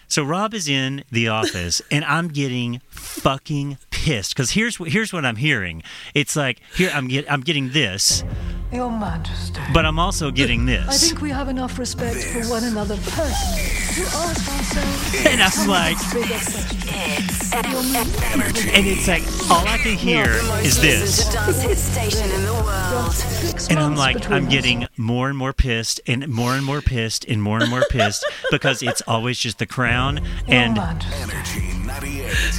So Rob is in the office, and I'm getting fucking pissed because here's what here's what I'm hearing. It's like here I'm get I'm getting this, Your Majesty. but I'm also getting this. I think we have enough respect for one another personally to ask ourselves. and I'm like, bigger questions. Your Majesty. and it's like all I can hear is this. dance hit station in the world. Six And I'm like, I'm getting more and more pissed, and more and more pissed, and more and more pissed (laughs) because it's always just the crown and Majesty.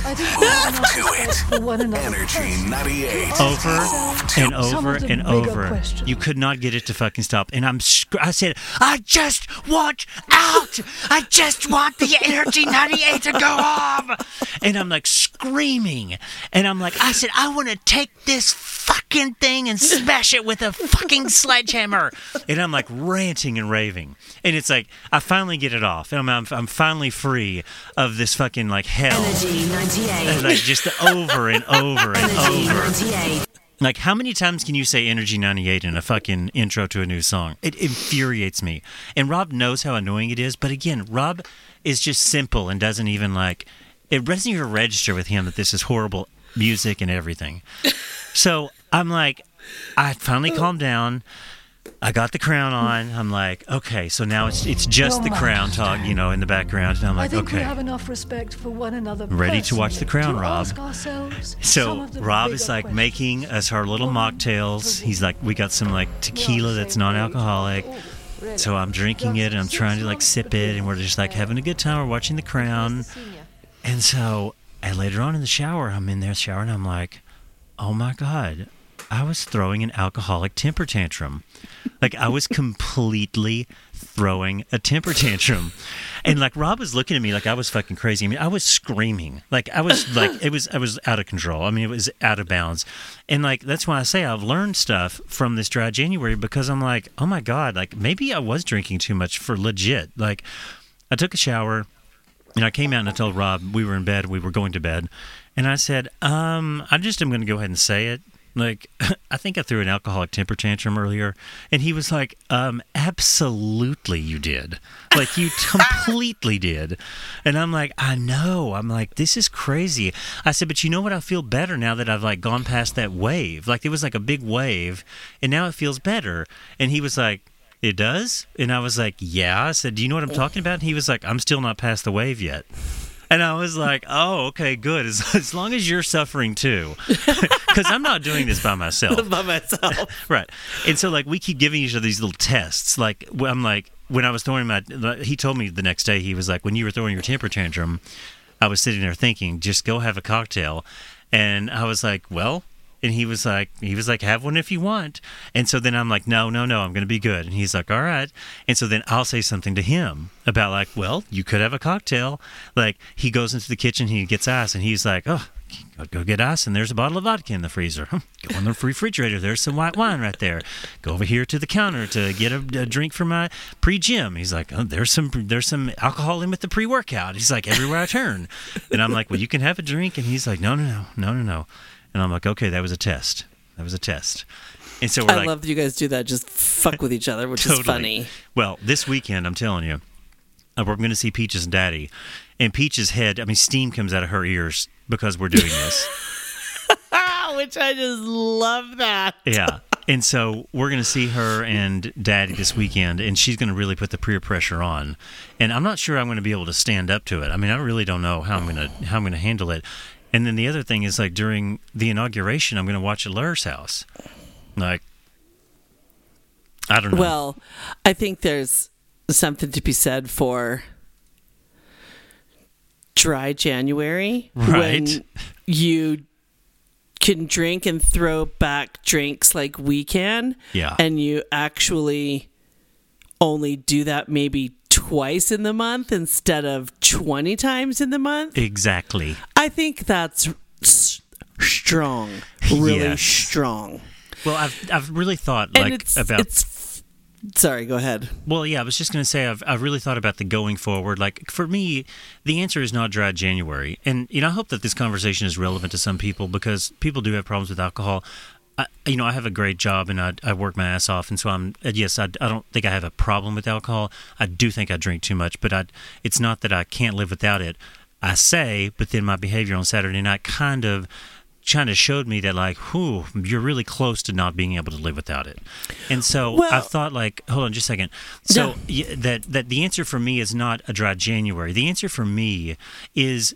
I think we have enough respect for one another. Energy 98. over and over and over. questions. You could not get it to fucking stop. And I'm, sc- I said, I just want out. I just want the Energy 98 to go off. And I'm like screaming. And I'm like, I said, I want to take this fucking thing and smash it with a fucking sledgehammer. And I'm like ranting and raving. And it's like, I finally get it off. And I'm, I'm, I'm finally free of this fucking like hell. Energy 98. Like just over and over and Energy over. 98. Like, how many times can you say Energy 98 in a fucking intro to a new song? It infuriates me. And Rob knows how annoying it is. But again, Rob is just simple and doesn't even like, it doesn't even register with him that this is horrible music and everything. So I'm like, I finally calmed down. I got the crown on. I'm like, okay, so now it's it's just the oh crown talk, you know, in the background. And I'm like, I think we have enough respect for one another. Ready to watch The Crown, Rob. ask ourselves some So Rob is like questions. making us our little mocktails. He's like, we got some like tequila that's non-alcoholic. Oh, so I'm drinking it and I'm trying to like sip it, and we're just like having a good time. We're watching The Crown, and so and later on in the shower, I'm in there showering. I'm like, oh my god, I was throwing an alcoholic temper tantrum. Like I was completely throwing a temper tantrum. And like Rob was looking at me like I was fucking crazy. I mean, I was screaming. Like I was like it was I was out of control. I mean, it was out of bounds. And like that's why I say I've learned stuff from this dry January because I'm like, "Oh my god, like maybe I was drinking too much for legit." Like I took a shower and I came out and I told Rob we were in bed, we were going to bed, and I said, um, I just am going to go ahead and say it. Like, (laughs) I think I threw an alcoholic temper tantrum earlier, and he was like, um, absolutely you did. Like, you (laughs) completely did. And I'm like, I know. I'm like, this is crazy. I said, but you know what? I feel better now that I've like gone past that wave. Like, it was like a big wave, and now it feels better. And he was like, it does? And I was like, yeah. I said, do you know what I'm talking about? And he was like, I'm still not past the wave yet. And I was like, oh, okay, good. As, as long as you're suffering too. (laughs) Because I'm not doing this by myself. (laughs) by myself. (laughs) right. And so, like, we keep giving each other these little tests. Like, I'm like, when I was throwing my, he told me the next day, he was like, when you were throwing your temper tantrum, I was sitting there thinking, just go have a cocktail. And I was like, well, and he was like, he was like, have one if you want. And so then I'm like, no, no, no, I'm to be good. And he's like, all right. And so then I'll say something to him about like, well, you could have a cocktail. Like he goes into the kitchen, he gets ice, and he's like, oh, go- go get ice, and there's a bottle of vodka in the freezer. Go in the refrigerator. There's some white wine right there. Go over here to the counter to get a, a drink for my pre-gym. He's like, oh, there's some there's some alcohol in with the pre-workout. He's like, everywhere I turn, and I'm like, well, you can have a drink, and he's like, no, no, no, no, no, no, and I'm like, okay, that was a test. That was a test. And so we're I like, love that you guys do that. Just fuck with each other, which is funny. well, this weekend, I'm telling you, uh, we're going to see Peaches and Daddy. And Peaches' head, I mean, steam comes out of her ears because we're doing this. (laughs) (laughs) which I just love that. yeah. And so we're going to see her and Daddy this weekend, and she's going to really put the peer pressure on. And I'm not sure I'm going to be able to stand up to it. I mean, I really don't know how I'm going to how I'm going to handle it. And then the other thing is like during the inauguration, I'm going to watch at Laura's house. Like, I don't know. Well, I think there's something to be said for dry January Right. when you can drink and throw back drinks like we can. Yeah. And you actually only do that maybe twice in the month instead of 20 times in the month. exactly. I think that's s- strong. Really Yes. strong. Well, I've I've really thought And like it's, about it's Sorry, go ahead. Well, yeah, I was just going to say I've I've really thought about the going forward. Like for me, the answer is not dry January, and you know I hope that this conversation is relevant to some people because people do have problems with alcohol. I, you know, I have a great job and I, I work my ass off, and so I'm uh, yes, I, I don't think I have a problem with alcohol. I do think I drink too much, but I it's not that I can't live without it. I say, but then my behavior on Saturday night kind of kind of showed me that like, whew, you're really close to not being able to live without it. And so Well- I thought like, hold on just a second. So y that that the answer for me is not a dry January. The answer for me is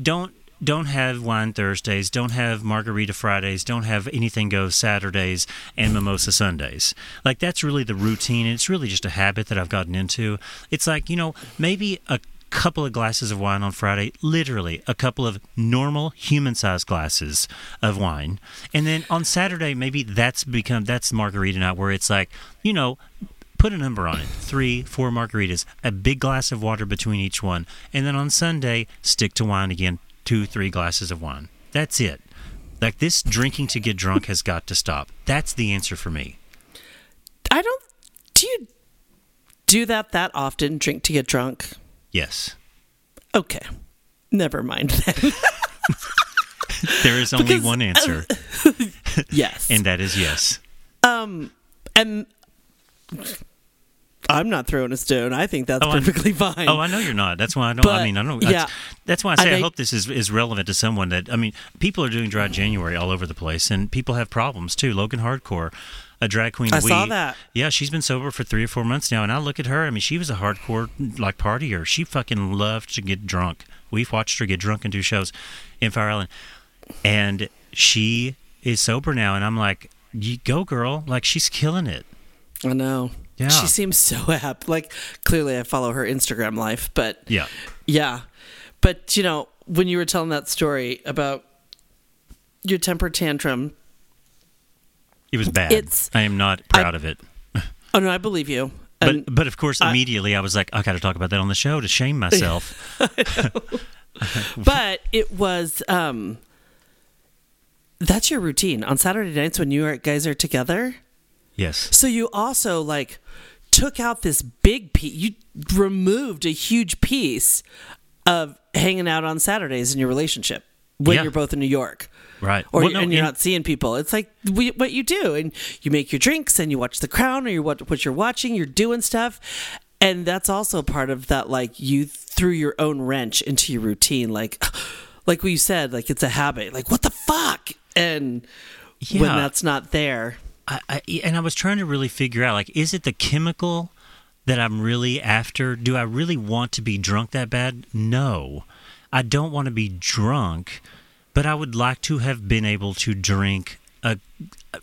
don't don't have wine Thursdays, don't have margarita Fridays, don't have anything go Saturdays and mimosa Sundays. Like that's really the routine and it's really just a habit that I've gotten into. It's like, you know, maybe a couple of glasses of wine on Friday, literally a couple of normal human-sized glasses of wine, and then on Saturday maybe that's become that's margarita night where it's like you know. Put a number on it. Three, four margaritas, a big glass of water between each one. And then on Sunday, stick to wine again. Two, three glasses of wine. That's it. Like this drinking to get drunk has got to stop. That's the answer for me. I don't. Do you do that that often? Drink to get drunk? Yes. Okay. Never mind then. (laughs) There is only Because, one answer, (laughs) yes. and that is yes. Um, and I'm not throwing a stone. I think that's Oh, I- perfectly fine. Oh, I know you're not. That's why I don't. I mean, I don't. yeah. That's, why I I say I, think- hope this is is relevant to someone that. I mean, people are doing dry January all over the place, and people have problems too. Logan Hardcore, a drag queen. I we, saw that. Yeah, she's been sober for three or four months now, and I look at her. I mean, she was a hardcore like partier. She fucking loved to get drunk. We've watched her get drunk and do shows in Fire Island, and she is sober now. And I'm like, you go, girl. Like she's killing it. I know. Yeah. She seems so (laughs) happy. Like clearly, I follow her Instagram life, but Yeah. yeah. But you know, when you were telling that story about your temper tantrum, It was bad. It's- I am not proud of it. oh no, I believe you. But And but of course, I- immediately I was like, I got to talk about that on the show to shame (laughs) myself. but it was um that's your routine on Saturday nights when you guys are together. yes. So you also like took out this big piece. You removed a huge piece of hanging out on Saturdays in your relationship when Yeah. you're both in New York. Right. Or Well, no, and you're in- not seeing people. It's like we, what you do, and you make your drinks, and you watch The Crown, or you what what you're watching. You're doing stuff, and that's also part of that. Like you threw your own wrench into your routine. Like, (sighs) like what you said, like it's a habit. Like what the fuck? And when that's not there, I, I, and I was trying to really figure out like, is it the chemical that I'm really after? Do I really want to be drunk that bad? No, I don't want to be drunk, but I would like to have been able to drink a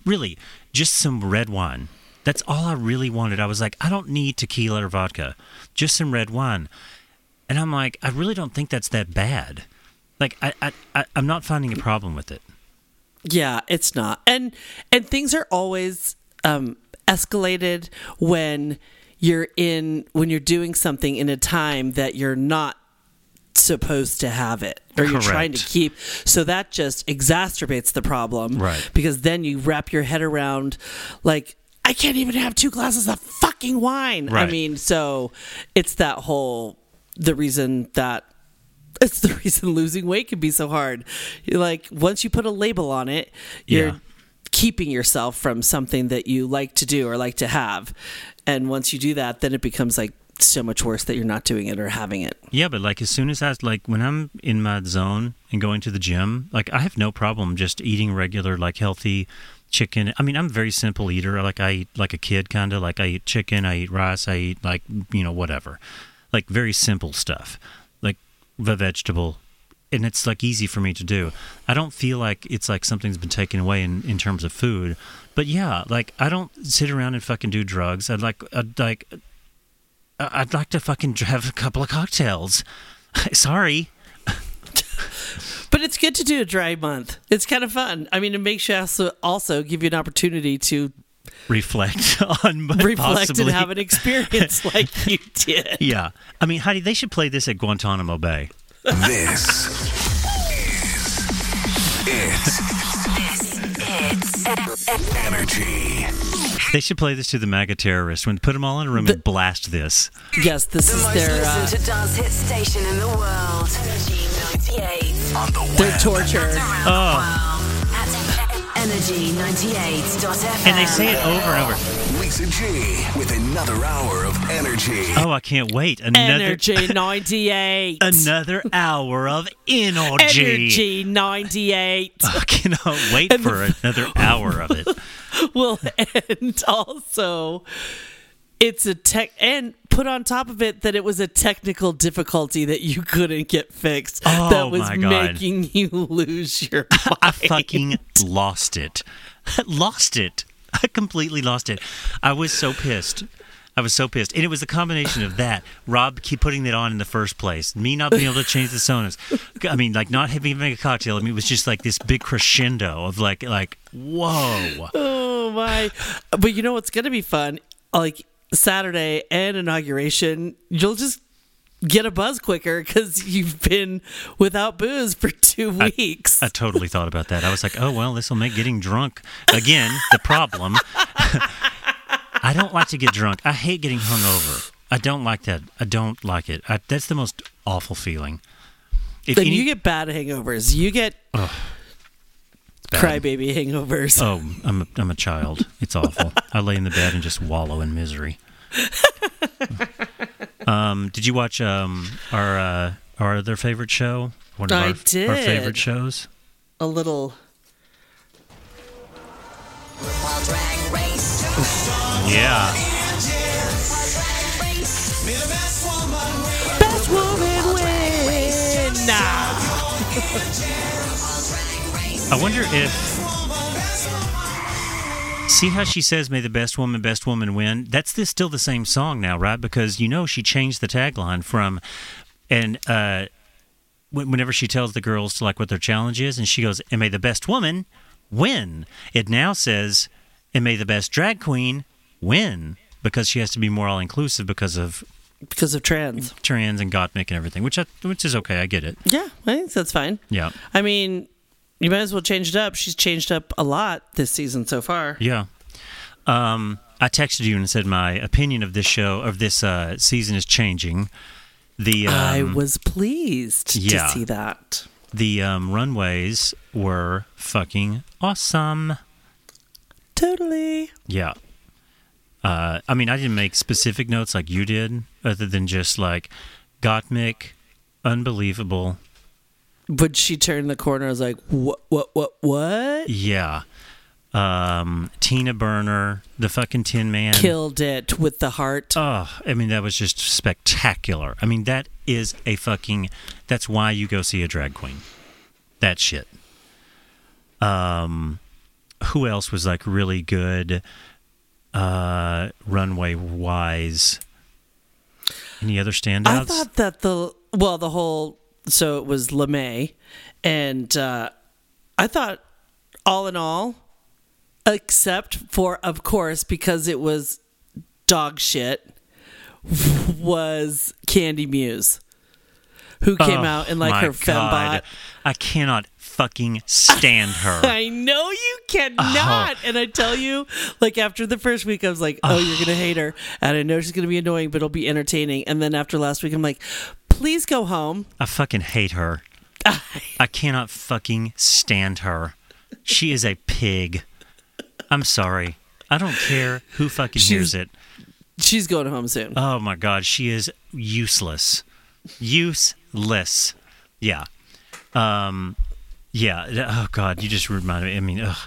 really just some red wine. That's all I really wanted. I was like, I don't need tequila or vodka, just some red wine. And I'm like, I really don't think that's that bad. Like, I, I, I I'm not finding a problem with it. Yeah, it's not. And and things are always um escalated when you're in when you're doing something in a time that you're not supposed to have it or you're trying to keep so that just exacerbates the problem Right. because then you wrap your head around like I can't even have two glasses of fucking wine. I mean, so it's that whole the reason that (laughs) it's the reason losing weight can be so hard. You're like once you put a label on it, you're Yeah. keeping yourself from something that you like to do or like to have. And once you do that, then it becomes like so much worse that you're not doing it or having it. Yeah, but like as soon as I like when I'm in my zone and going to the gym, like I have no problem just eating regular like healthy chicken. I mean, I'm a very simple eater. Like I eat like a kid kind of like I eat chicken, I eat rice, I eat like you know whatever. Like very simple stuff. The vegetable and it's like easy for me to do. I don't feel like it's like something's been taken away in, in terms of food. But yeah, like I don't sit around and fucking do drugs. I'd like I'd like I'd like to fucking (laughs) have a couple of cocktails. (laughs) Sorry. But it's good to do a dry month. It's kind of fun. I mean, it makes you also also give you an opportunity to Reflect (laughs) on but reflect possibly. and have an experience (laughs) like you did. Yeah. I mean, Heidi, they should play this at Guantanamo Bay. This is it. Energy. They should play this to the MAGA terrorists when put them all in a room and blast this. Yes, this The is most their uh, listened to dance hit station in the world. Energy 98. On the their torture. Oh, At energy98.fm. and they say it over and over. Lisa G with another hour of energy. Oh, I can't wait. Another Energy (laughs) 98. another hour of energy. Energy 98 I cannot wait And for another hour of it. (laughs) we'll end also. It's a tech, and put on top of it that it was a technical difficulty that you couldn't get fixed. Oh, that was making you lose your. (laughs) I fucking lost it. (laughs) lost it. I completely lost it. I was so pissed. I was so pissed, and it was the combination of that, Rob keep putting that on in the first place, me not being able to change the Sonos. I mean, like not having even make a cocktail. I mean, it was just like this big crescendo of like, like, whoa. Oh my! But you know what's gonna be fun? Like Saturday and inauguration, you'll just get a buzz quicker because you've been without booze for two weeks. I totally thought about that. I was like, oh well, this will make getting drunk again the problem. (laughs) I don't like to get drunk. I hate getting hungover. I don't like that. I don't like it. I, that's the most awful feeling. If then any- you get bad hangovers. You get Ugh. Bad. crybaby hangovers. Oh, I'm a, I'm a child. It's awful. (laughs) I lay in the bed and just wallow in misery. (laughs) um, did you watch um, our uh, our other favorite show? One of I our, did. our favorite shows. A little. Yeah. Best woman win. Nah. (laughs) I wonder if. See how she says, "May the best woman, best woman win." That's this still the same song now, right? Because you know she changed the tagline from, and uh, whenever she tells the girls to like what their challenge is, and she goes, "And may the best woman win." It now says, "And may the best drag queen win," because she has to be more all inclusive because of because of trans, trans and Gottmik and everything, which I, which is okay. I get it. Yeah, I think that's fine. Yeah. I mean, you might as well change it up. She's changed up a lot this season so far. Yeah. Um, I texted you and said my opinion of this show of this uh, season is changing. The um, I was pleased yeah. to see that. the um, runways were fucking awesome. Totally. Yeah. Uh, I mean, I didn't make specific notes like you did, other than just like Gottmik, unbelievable. When she turned the corner, I was like, "What? What? What? What?" Yeah. Um, Tina Burner, the fucking Tin Man. Killed it with the heart. Oh, I mean, that was just spectacular. I mean, that is a fucking. That's why you go see a drag queen. That shit. Um, who else was like really good, uh, runway wise? Any other standouts? I thought that the well, the whole so it was LeMay, and uh, I thought all in all, except for of course because it was dog shit, was Kandy Muse, who came Oh, out in like her fembot. I cannot fucking stand her. (laughs) I know you cannot. And I tell you, like after the first week, I was like, oh, you're gonna hate her, and I know she's gonna be annoying, but it'll be entertaining. And then after last week, I'm like, please go home. I fucking hate her. (laughs) I cannot fucking stand her. She is a pig. I'm sorry. I don't care who fucking hears it. She's going home soon. Oh my god, she is useless. Useless. Yeah. Um yeah, oh god, you just reminded me. I mean, ugh.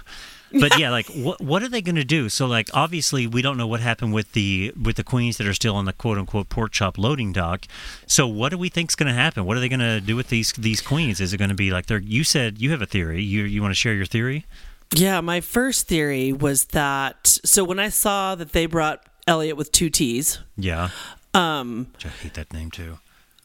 But yeah, like what what are they going to do? So like obviously we don't know what happened with the with the queens that are still on the quote unquote pork chop loading dock. So what do we think's going to happen? What are they going to do with these these queens? Is it going to be like they're you said you have a theory. You you want to share your theory? Yeah, my first theory was that so when I saw that they brought Elliott with two T's, Yeah. um, Which I hate that name too.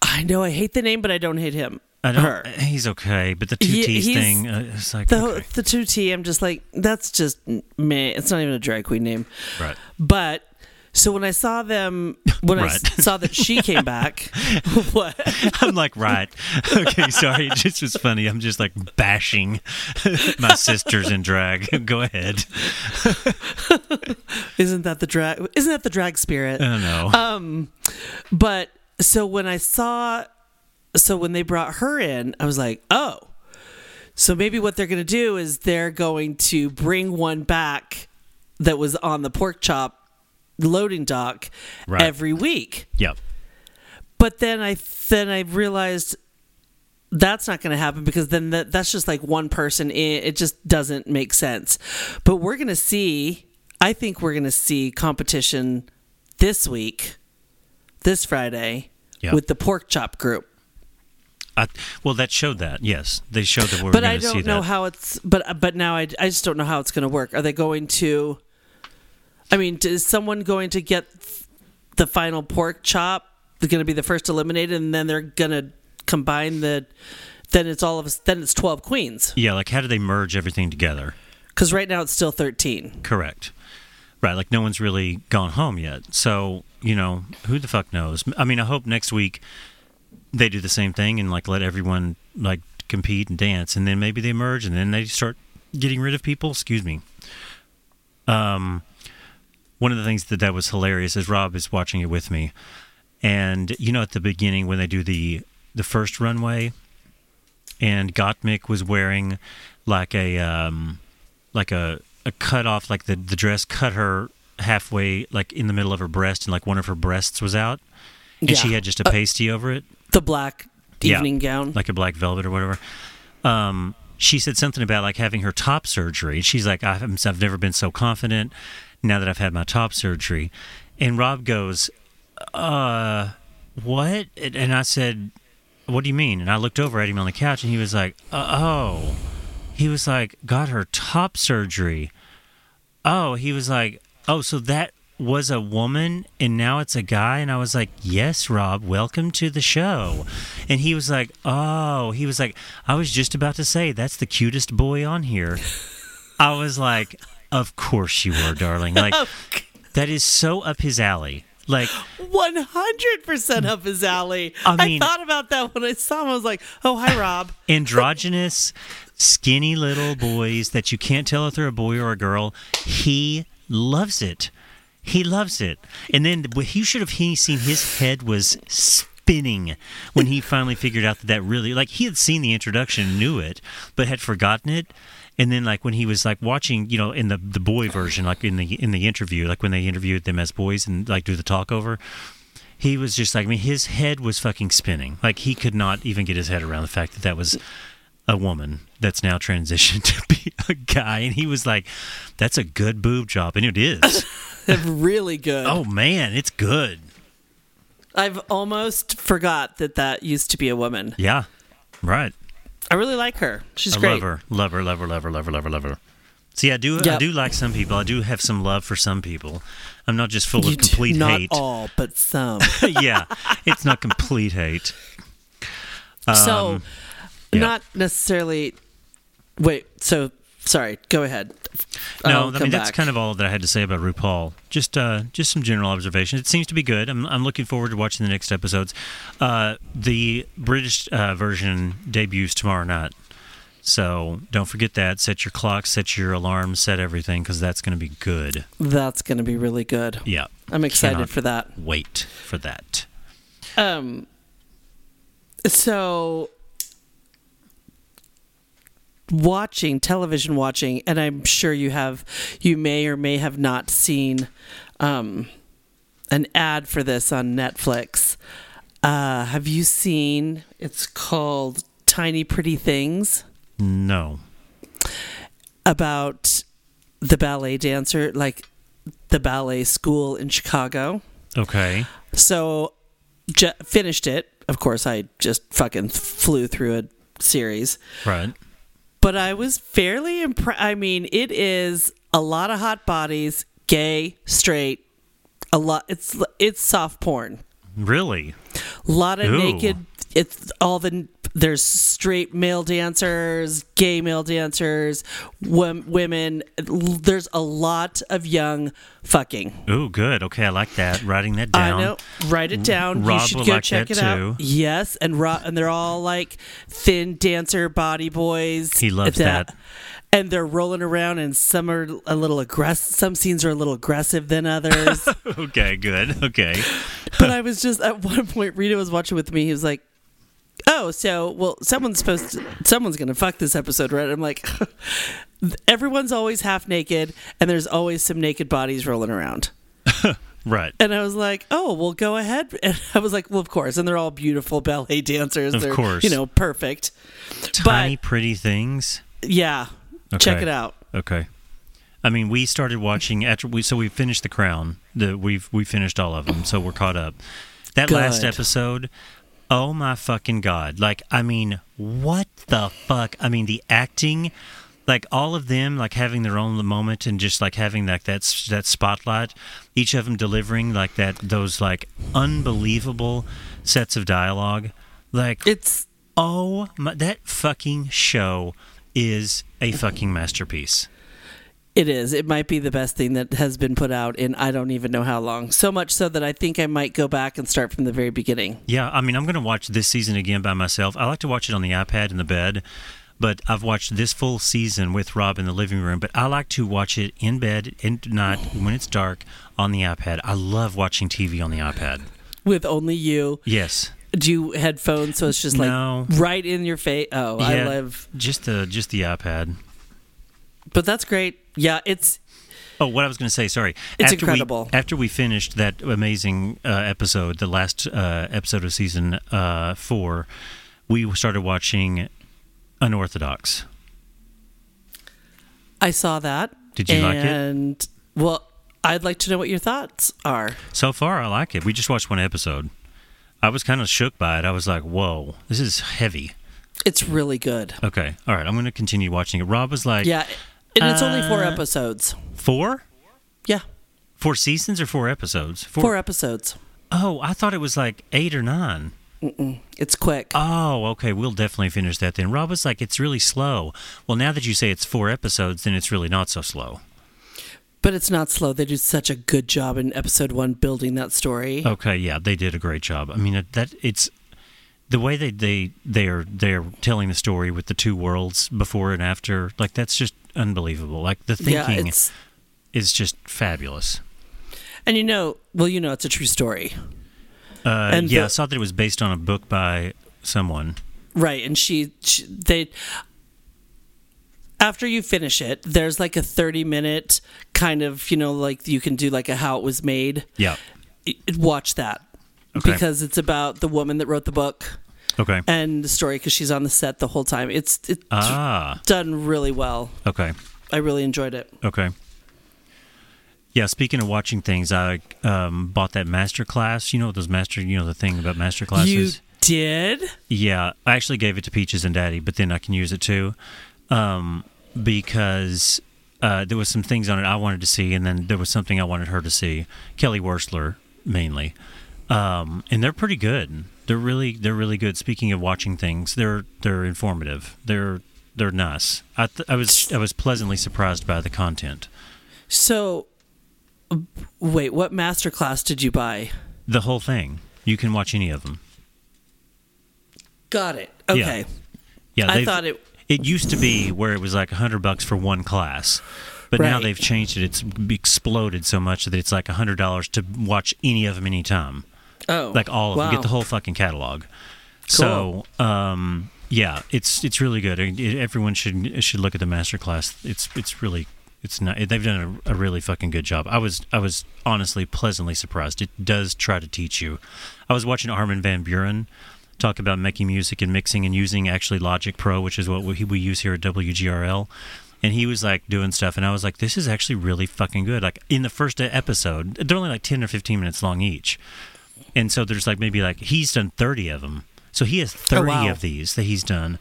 I know I hate the name, but I don't hate him. I don't. Her. He's okay, but the two T's thing, uh, it's like The okay. the two T, I'm just like that's just meh. It's not even a drag queen name. right. But so when I saw them, when I Right. s- saw that she came back, (laughs) what? I'm like, right. Okay, sorry. It just was funny. I'm just like bashing my sisters in drag. (laughs) Go ahead. (laughs) Isn't that the drag? Isn't that the drag spirit? I don't know. Um, but so when I saw, so when they brought her in, I was like, oh, so maybe what they're going to do is they're going to bring one back that was on the pork chop loading dock Right. every week. Yep. But then I then I realized that's not going to happen because then that, that's just like one person in it just doesn't make sense. But we're going to see I think we're going to see competition this week this Friday Yep. with the pork chop group. I, well, that showed that. Yes, they showed that we were but going I to see don't know that. how it's but but now I, I just don't know how it's going to work. Are they going to I mean, is someone going to get the final pork chop is going to be the first eliminated, and then they're going to combine the. Then it's all of us. Then it's twelve queens Yeah, like how do they merge everything together? because right now it's still thirteen. Correct. Right, like no one's really gone home yet. So, you know, who the fuck knows? I mean, I hope next week they do the same thing and like let everyone like compete and dance and then maybe they merge and then they start getting rid of people, excuse me. Um one of the things that that was hilarious is Rob is watching it with me. And you know at the beginning when they do the the first runway and Gottmik was wearing like a um like a, a cut off like the, the dress cut her halfway like in the middle of her breast and like one of her breasts was out and Yeah. she had just a Uh, pasty over it The black Yeah. evening gown. like a black velvet or whatever. Um she said something about like having her top surgery. She's like I've, never been so confident now that i've had my top surgery. And rob goes uh what? And and i said what do you mean? And i looked over at him on the couch and he was like uh, oh. He was like got her top surgery. Oh he was like oh so that was a woman and now it's a guy and i was like yes rob welcome to the show and he was like oh he was like i was just about to say that's the cutest boy on here (laughs) i was like of course you were darling like (laughs) that is so up his alley like One hundred percent up his alley. I mean- I thought about that when I saw him. I was like, "Oh, hi, Rob." (laughs) androgynous, skinny little boys that you can't tell if they're a boy or a girl. He loves it. He loves it. And then he should have seen his head was spinning when he finally figured out that that really like he had seen the introduction, knew it, but had forgotten it. And then like when he was like watching, you know, in the the boy version, like in the in the interview, like when they interviewed them as boys and like do the talk over, he was just like, I mean, his head was fucking spinning. Like he could not even get his head around the fact that that was a woman that's now transitioned (laughs) to be a guy. And he was like, that's a good boob job. And it is. (laughs) (laughs) really good. oh, man, it's good. I've almost forgot that that used to be a woman. Yeah. Right. I really like her. She's I great. love her. Love her, love her, love her, love her, love her, love her. See, I do, I do like some people. I do have some love for some people. I'm not just full You of do- complete not hate. all, but some. (laughs) yeah, it's not complete hate. so, Um, yeah. not necessarily. Wait. So, sorry. Go ahead. No, I'll I mean that's back. kind of all that I had to say about RuPaul. Just, uh, just some general observations. It seems to be good. I'm, I'm looking forward to watching the next episodes. Uh, the British uh, version debuts tomorrow night, so don't forget that. Set your clock, set your alarms, set everything because that's going to be good. That's going to be really good. Yeah, I'm excited for that. Wait for that. Um. So, watching television, watching, and I'm sure you have, you may or may have not seen, um, an ad for this on Netflix. Uh, have you seen? It's called Tiny Pretty Things No. about the ballet dancer, like the ballet school in Chicago. Okay. So, finished it. Of course, I just fucking flew through a series. Right. But I was fairly impressed. I mean, it is a lot of hot bodies, gay, straight. A lot. It's it's soft porn. Really. A lot of Ooh. naked. It's all the there's straight male dancers, gay male dancers, wom- women. There's a lot of young fucking. Oh, good. Okay, I like that. Writing that down. I know. Write it down. Rob you should go like check that it too. out. Yes, and Ro- and they're all like thin dancer body boys. He loves that. And they're rolling around, and some are a little aggressive. Some scenes are a little aggressive than others. (laughs) Okay, good. Okay. (laughs) but I was just at one point, Rita was watching with me. He was like, "Oh, so well, someone's supposed to, someone's gonna fuck this episode, right?" I'm like, (laughs) "Everyone's always half naked, and there's always some naked bodies rolling around." (laughs) Right. And I was like, "Oh, well, go ahead." (laughs) And I was like, "Well, of course." And they're all beautiful ballet dancers. Of they're, course. you know, perfect. Tiny pretty things. Yeah, check it out. Okay. I mean, we started watching after we so we finished The Crown. The we've we finished all of them, so we're caught up. That last episode, oh my fucking god! Like, I mean, what the fuck? I mean, the acting like all of them like having their own moment and just like having like that that spotlight each of them delivering like that those like unbelievable sets of dialogue like it's oh my, that fucking show is a fucking masterpiece It is. It might be the best thing that has been put out in I don't even know how long. So much so that I think I might go back and start from the very beginning. Yeah, I mean, I'm going to watch this season again by myself. I like to watch it on the iPad in the bed, but I've watched this full season with Rob in the living room. But I like to watch it in bed and not when it's dark on the iPad. I love watching TV on the iPad. With only you. Yes. Do you headphones so it's just like No. right in your face? Oh, I love. just the just the iPad. But that's great. Yeah, it's Oh, what I was going to say, sorry. It's after we- incredible. after we finished that amazing uh, episode, the last uh, episode of season uh, four, we started watching Unorthodox. I saw that. Did you like it? And well, I'd like to know what your thoughts are. So far, I like it. We just watched one episode. I was kind of shook by it. I was like, "Whoa, this is heavy." It's really good. Okay, all right. I'm going to continue watching it. Rob was like, Yeah, and it's only four uh, episodes. four, Yeah, four seasons or four episodes? four four episodes. Oh, I thought it was like eight or nine. Mm-mm. It's quick. Oh, okay. We'll definitely finish that then. Rob was like, "It's really slow." Well, now that you say it's four episodes, then it's really not so slow. But it's not slow. They do such a good job in episode one building that story. Okay, yeah, they did a great job. I mean, that it's the way they they they are they're telling the story with the two worlds before and after. Like that's just unbelievable. Like the thinking it's- is just fabulous. And you know, well, you know, it's a true story, Uh, And yeah, the- I saw that it was based on a book by someone. right? And she, she they. After you finish it, there's like a 30 minute kind of, you know, like you can do like a how it was made. Yeah. Watch that. Okay. Because it's about the woman that wrote the book Okay. and the story because she's on the set the whole time. It's, it's Ah. done really well. Okay. I really enjoyed it. Okay. Yeah, speaking of watching things, I um, bought that master class. You know those master, you know the thing about master classes. You did? Yeah, I actually gave it to Peaches and Daddy, but then I can use it too, um, because uh, there was some things on it I wanted to see, and then there was something I wanted her to see. Kelly Wearstler mainly, um, and they're pretty good. They're really they're really good. Speaking of watching things, they're they're informative. They're they're nice. I th- I was I was pleasantly surprised by the content. So, wait, what masterclass did you buy? The whole thing. You can watch any of them. Got it. Okay. Yeah, I thought it- It used to be where it was like a hundred bucks for one class, but now they've changed it. It's exploded so much that it's like a hundred dollars to watch any of them anytime. Oh, like all of them. Get the whole fucking catalog. So, um, yeah, it's it's really good. Everyone should should look at the master class. It's it's really it's not. They've done a, a really fucking good job. I was I was honestly pleasantly surprised. It does try to teach you. I was watching Armin van Buuren talk about making music and mixing and using actually Logic Pro, which is what we, we use here at WGRL. And he was like doing stuff, and I was like, "This is actually really fucking good." Like in the first episode, they're only like ten or fifteen minutes long each, and so there's like maybe like he's done thirty of them. So he has thirty wow. of these that he's done.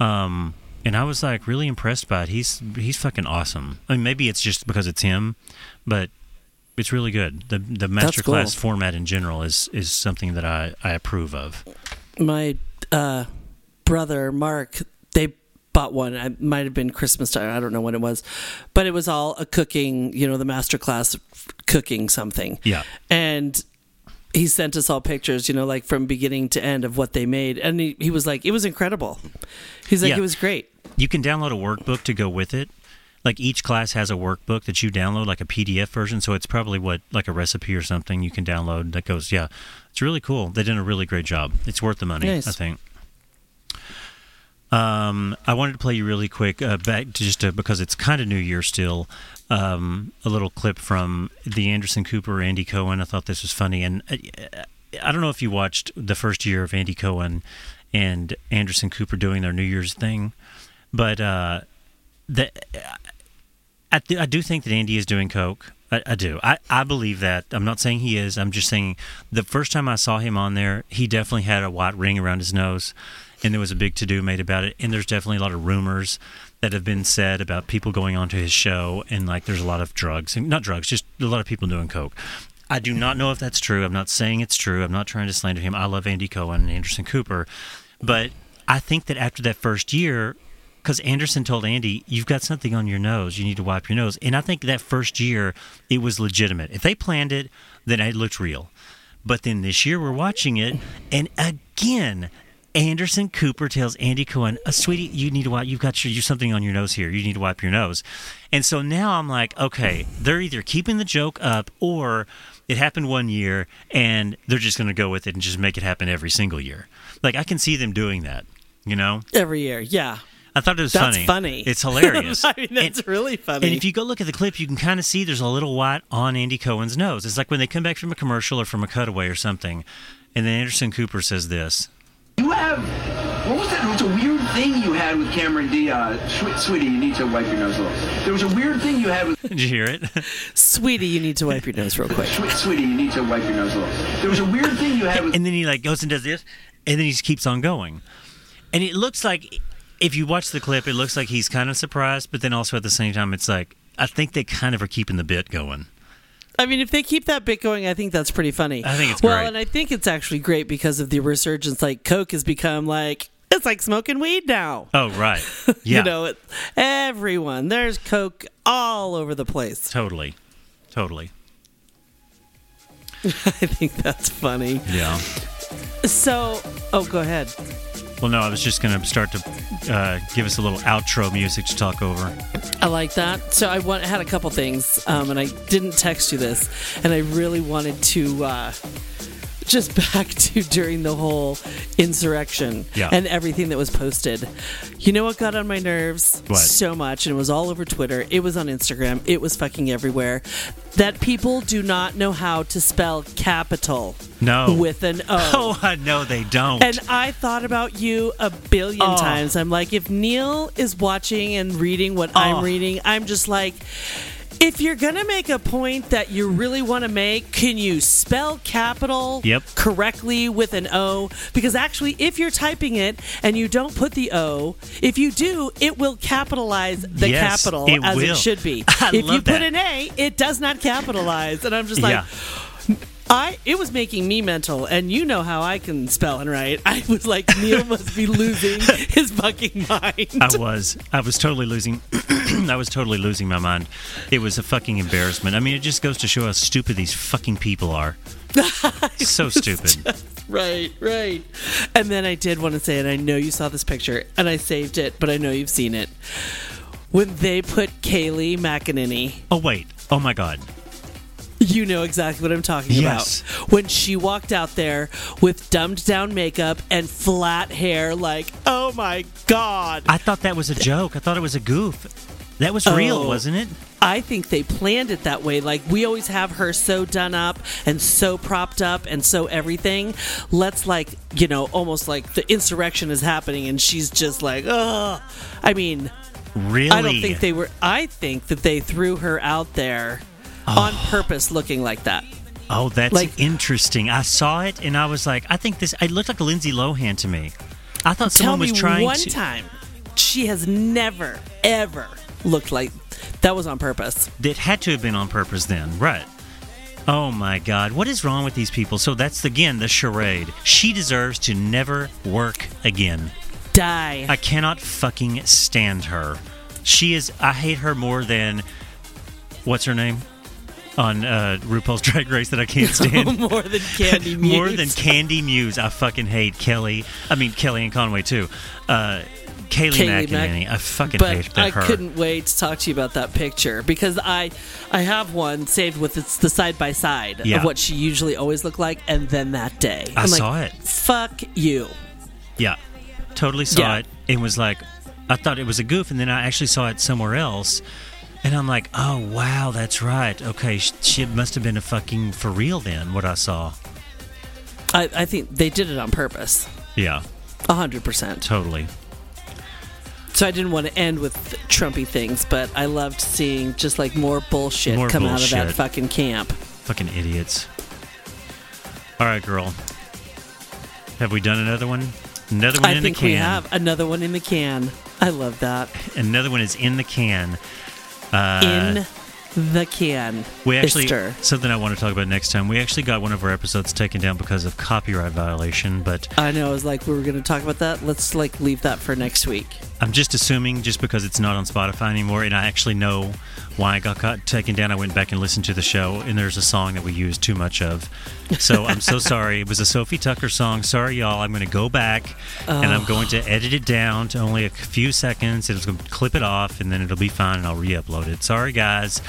Um, and I was like really impressed by it. He's he's fucking awesome. I mean, maybe it's just because it's him, but it's really good. The the masterclass cool. format in general is is something that I I approve of. my uh, brother Mark, they bought one. I might have been Christmas time. I don't know when it was, but it was all a cooking. You know, the master class cooking something. Yeah. and he sent us all pictures. You know, like from beginning to end of what they made, and he, he was like, it was incredible. He's like, Yeah. it was great. You can download a workbook to go with it. Like each class has a workbook that you download, like a PDF version. So it's probably what like a recipe or something you can download that goes. Yeah, it's really cool. They did a really great job. It's worth the money, Nice. I think. Um, I wanted to play you really quick uh, back just to, because it's kind of New Year still. Um, a little clip from the Anderson Cooper Andy Cohen. I thought this was funny, and uh, I don't know if you watched the first year of Andy Cohen and Anderson Cooper doing their New Year's thing, but uh, I, I do think that Andy is doing coke. I, I do. I, I believe that. I'm not saying he is. I'm just saying the first time I saw him on there, he definitely had a white ring around his nose, and there was a big to do made about it. And there's definitely a lot of rumors that have been said about people going onto his show, and like there's a lot of drugs, not drugs, just a lot of people doing coke. I do not know if that's true. I'm not saying it's true. I'm not trying to slander him. I love Andy Cohen and Anderson Cooper, but I think that after that first year, because Anderson told Andy, "You've got something on your nose. You need to wipe your nose." And I think that first year it was legitimate. If they planned it, then it looked real. But then this year we're watching it, and again, Anderson Cooper tells Andy Cohen, uh, "Sweetie, you need to wipe. You've got your, you something on your nose here. You need to wipe your nose." And so now I'm like, okay, they're either keeping the joke up or it happened one year and they're just going to go with it and just make it happen every single year. Like I can see them doing that. You know, Every year, yeah. I thought it was That's funny. funny. It's hilarious. (laughs) I mean, that's really funny. And if you go look at the clip, you can kind of see there's a little white on Andy Cohen's nose. It's like when they come back from a commercial or from a cutaway or something, and then Anderson Cooper says this. You have what was that? It was a weird thing you had with Cameron Diaz. Uh, Sweet, sweetie, you need to wipe your nose a little. There was a weird thing you had with. Did you hear it? (laughs) Sweetie, you need to wipe your nose real quick. Sweet, sweetie, you need to wipe your nose a little. There was a weird thing you had with. and then he like goes and does this, and then he just keeps on going. And it looks like, if you watch the clip, it looks like he's kind of surprised, but then also at the same time, it's like I think they kind of are keeping the bit going. I mean, if they keep that bit going, I think that's pretty funny. I think it's well, great. and I think it's actually great because of the resurgence. Like Coke has become like it's like smoking weed now. Oh right, (laughs) yeah, you know, it, everyone there's Coke all over the place. totally, totally, (laughs) I think that's funny. yeah. So, oh, go ahead. Well, no, I was just gonna start to uh, give us a little outro music to talk over. I like that. So I want, had a couple things, um, and I didn't text you this, and I really wanted to uh, just (laughs) back to during the whole insurrection Yeah. and everything that was posted. You know what got on my nerves What? so much, and it was all over Twitter. It was on Instagram. It was fucking everywhere. That people do not know how to spell capital No, with an O. (laughs) oh, know they don't. And I thought about you a billion Oh. times. I'm like, if Neil is watching and reading what Oh. I'm reading, I'm just like, if you're going to make a point that you really want to make, can you spell capital Yep. correctly with an O? Because actually, if you're typing it and you don't put the O, if you do, it will capitalize the Yes, capital it as will. it should be. (laughs) I if you love put an A, it does not capitalize. And I'm just like, yeah, I it was making me mental, and you know how I can spell and write. I was like, Neil must be losing (laughs) his fucking mind. I was. I was totally losing. (clears throat) I was totally losing my mind. It was a fucking embarrassment. I mean, it just goes to show how stupid these fucking people are. (laughs) so stupid. right, right. And then I did want to say, and I know you saw this picture, and I saved it, but I know you've seen it. When they put Kayleigh McEnany, Oh wait. Oh my god. (laughs) you know exactly what I'm talking Yes. about. When she walked out there with dumbed down makeup and flat hair, like, oh my god. I thought that was a joke. I thought it was a goof. That was real, Oh. wasn't it? I think they planned it that way. Like we always have her so done up and so propped up and so everything. Let's like, you know, almost like the insurrection is happening and she's just like, ugh. I mean, Really? I don't think they were. I think that they threw her out there Oh. on purpose, looking like that. Oh, that's Like- interesting. I saw it and I was like, I think this. It looked like Lindsay Lohan to me. I thought someone was trying one to. time she has never ever looked like that was on purpose. It had to have been on purpose then, right? Oh my God, what is wrong with these people? So that's again the charade. She deserves to never work again. Die. I cannot fucking stand her. She is. I hate her more than what's her name on uh, RuPaul's Drag Race that I can't (laughs) stand. More than (laughs) Kandy Muse. more than Kandy Muse. I fucking hate Kelly. I mean Kellyanne Conway too. Uh, Kayleigh, Kayleigh Mac- I fucking but hate that I her. couldn't wait to talk to you about that picture because I I have one saved with it's the side by side of what she usually always looked like, and then that day I I'm like, saw it. Fuck you. Yeah, totally saw Yeah. it. It was like, I thought it was a goof, and then I actually saw it somewhere else, and I'm like, oh wow, that's right. Okay, sh- shit must have been a fucking for real then. What I saw. I, I think they did it on purpose, Yeah, hundred percent. totally. So I didn't want to end with Trumpy things, but I loved seeing just like more bullshit More come out of that fucking camp. Fucking idiots. All right, girl. Have we done another one? Another one I in think the can. we have another one in the can. I love that. Another one is in the can. Uh, in the can. we actually Ister. something I want to talk about next time. We actually got one of our episodes taken down because of copyright violation, but I know. I was like, we were going to talk about that. Let's like leave that for next week. I'm just assuming just because it's not on Spotify anymore, and I actually know why I got caught, taken down. I went back and listened to the show, and there's a song that we used too much of. So I'm so (laughs) sorry. It was a Sophie Tucker song. Sorry, y'all. I'm going to go back and I'm Oh. going to edit it down to only a few seconds. It's going to clip it off, and then it'll be fine, and I'll re-upload it. Sorry, guys.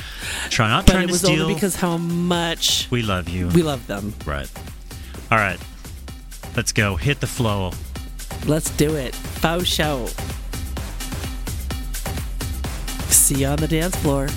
Try not But trying it to was steal. only because how much we love you. we love them. Right. All right. Let's go. Hit the flow. Let's do it. Faux show. See you on the dance floor.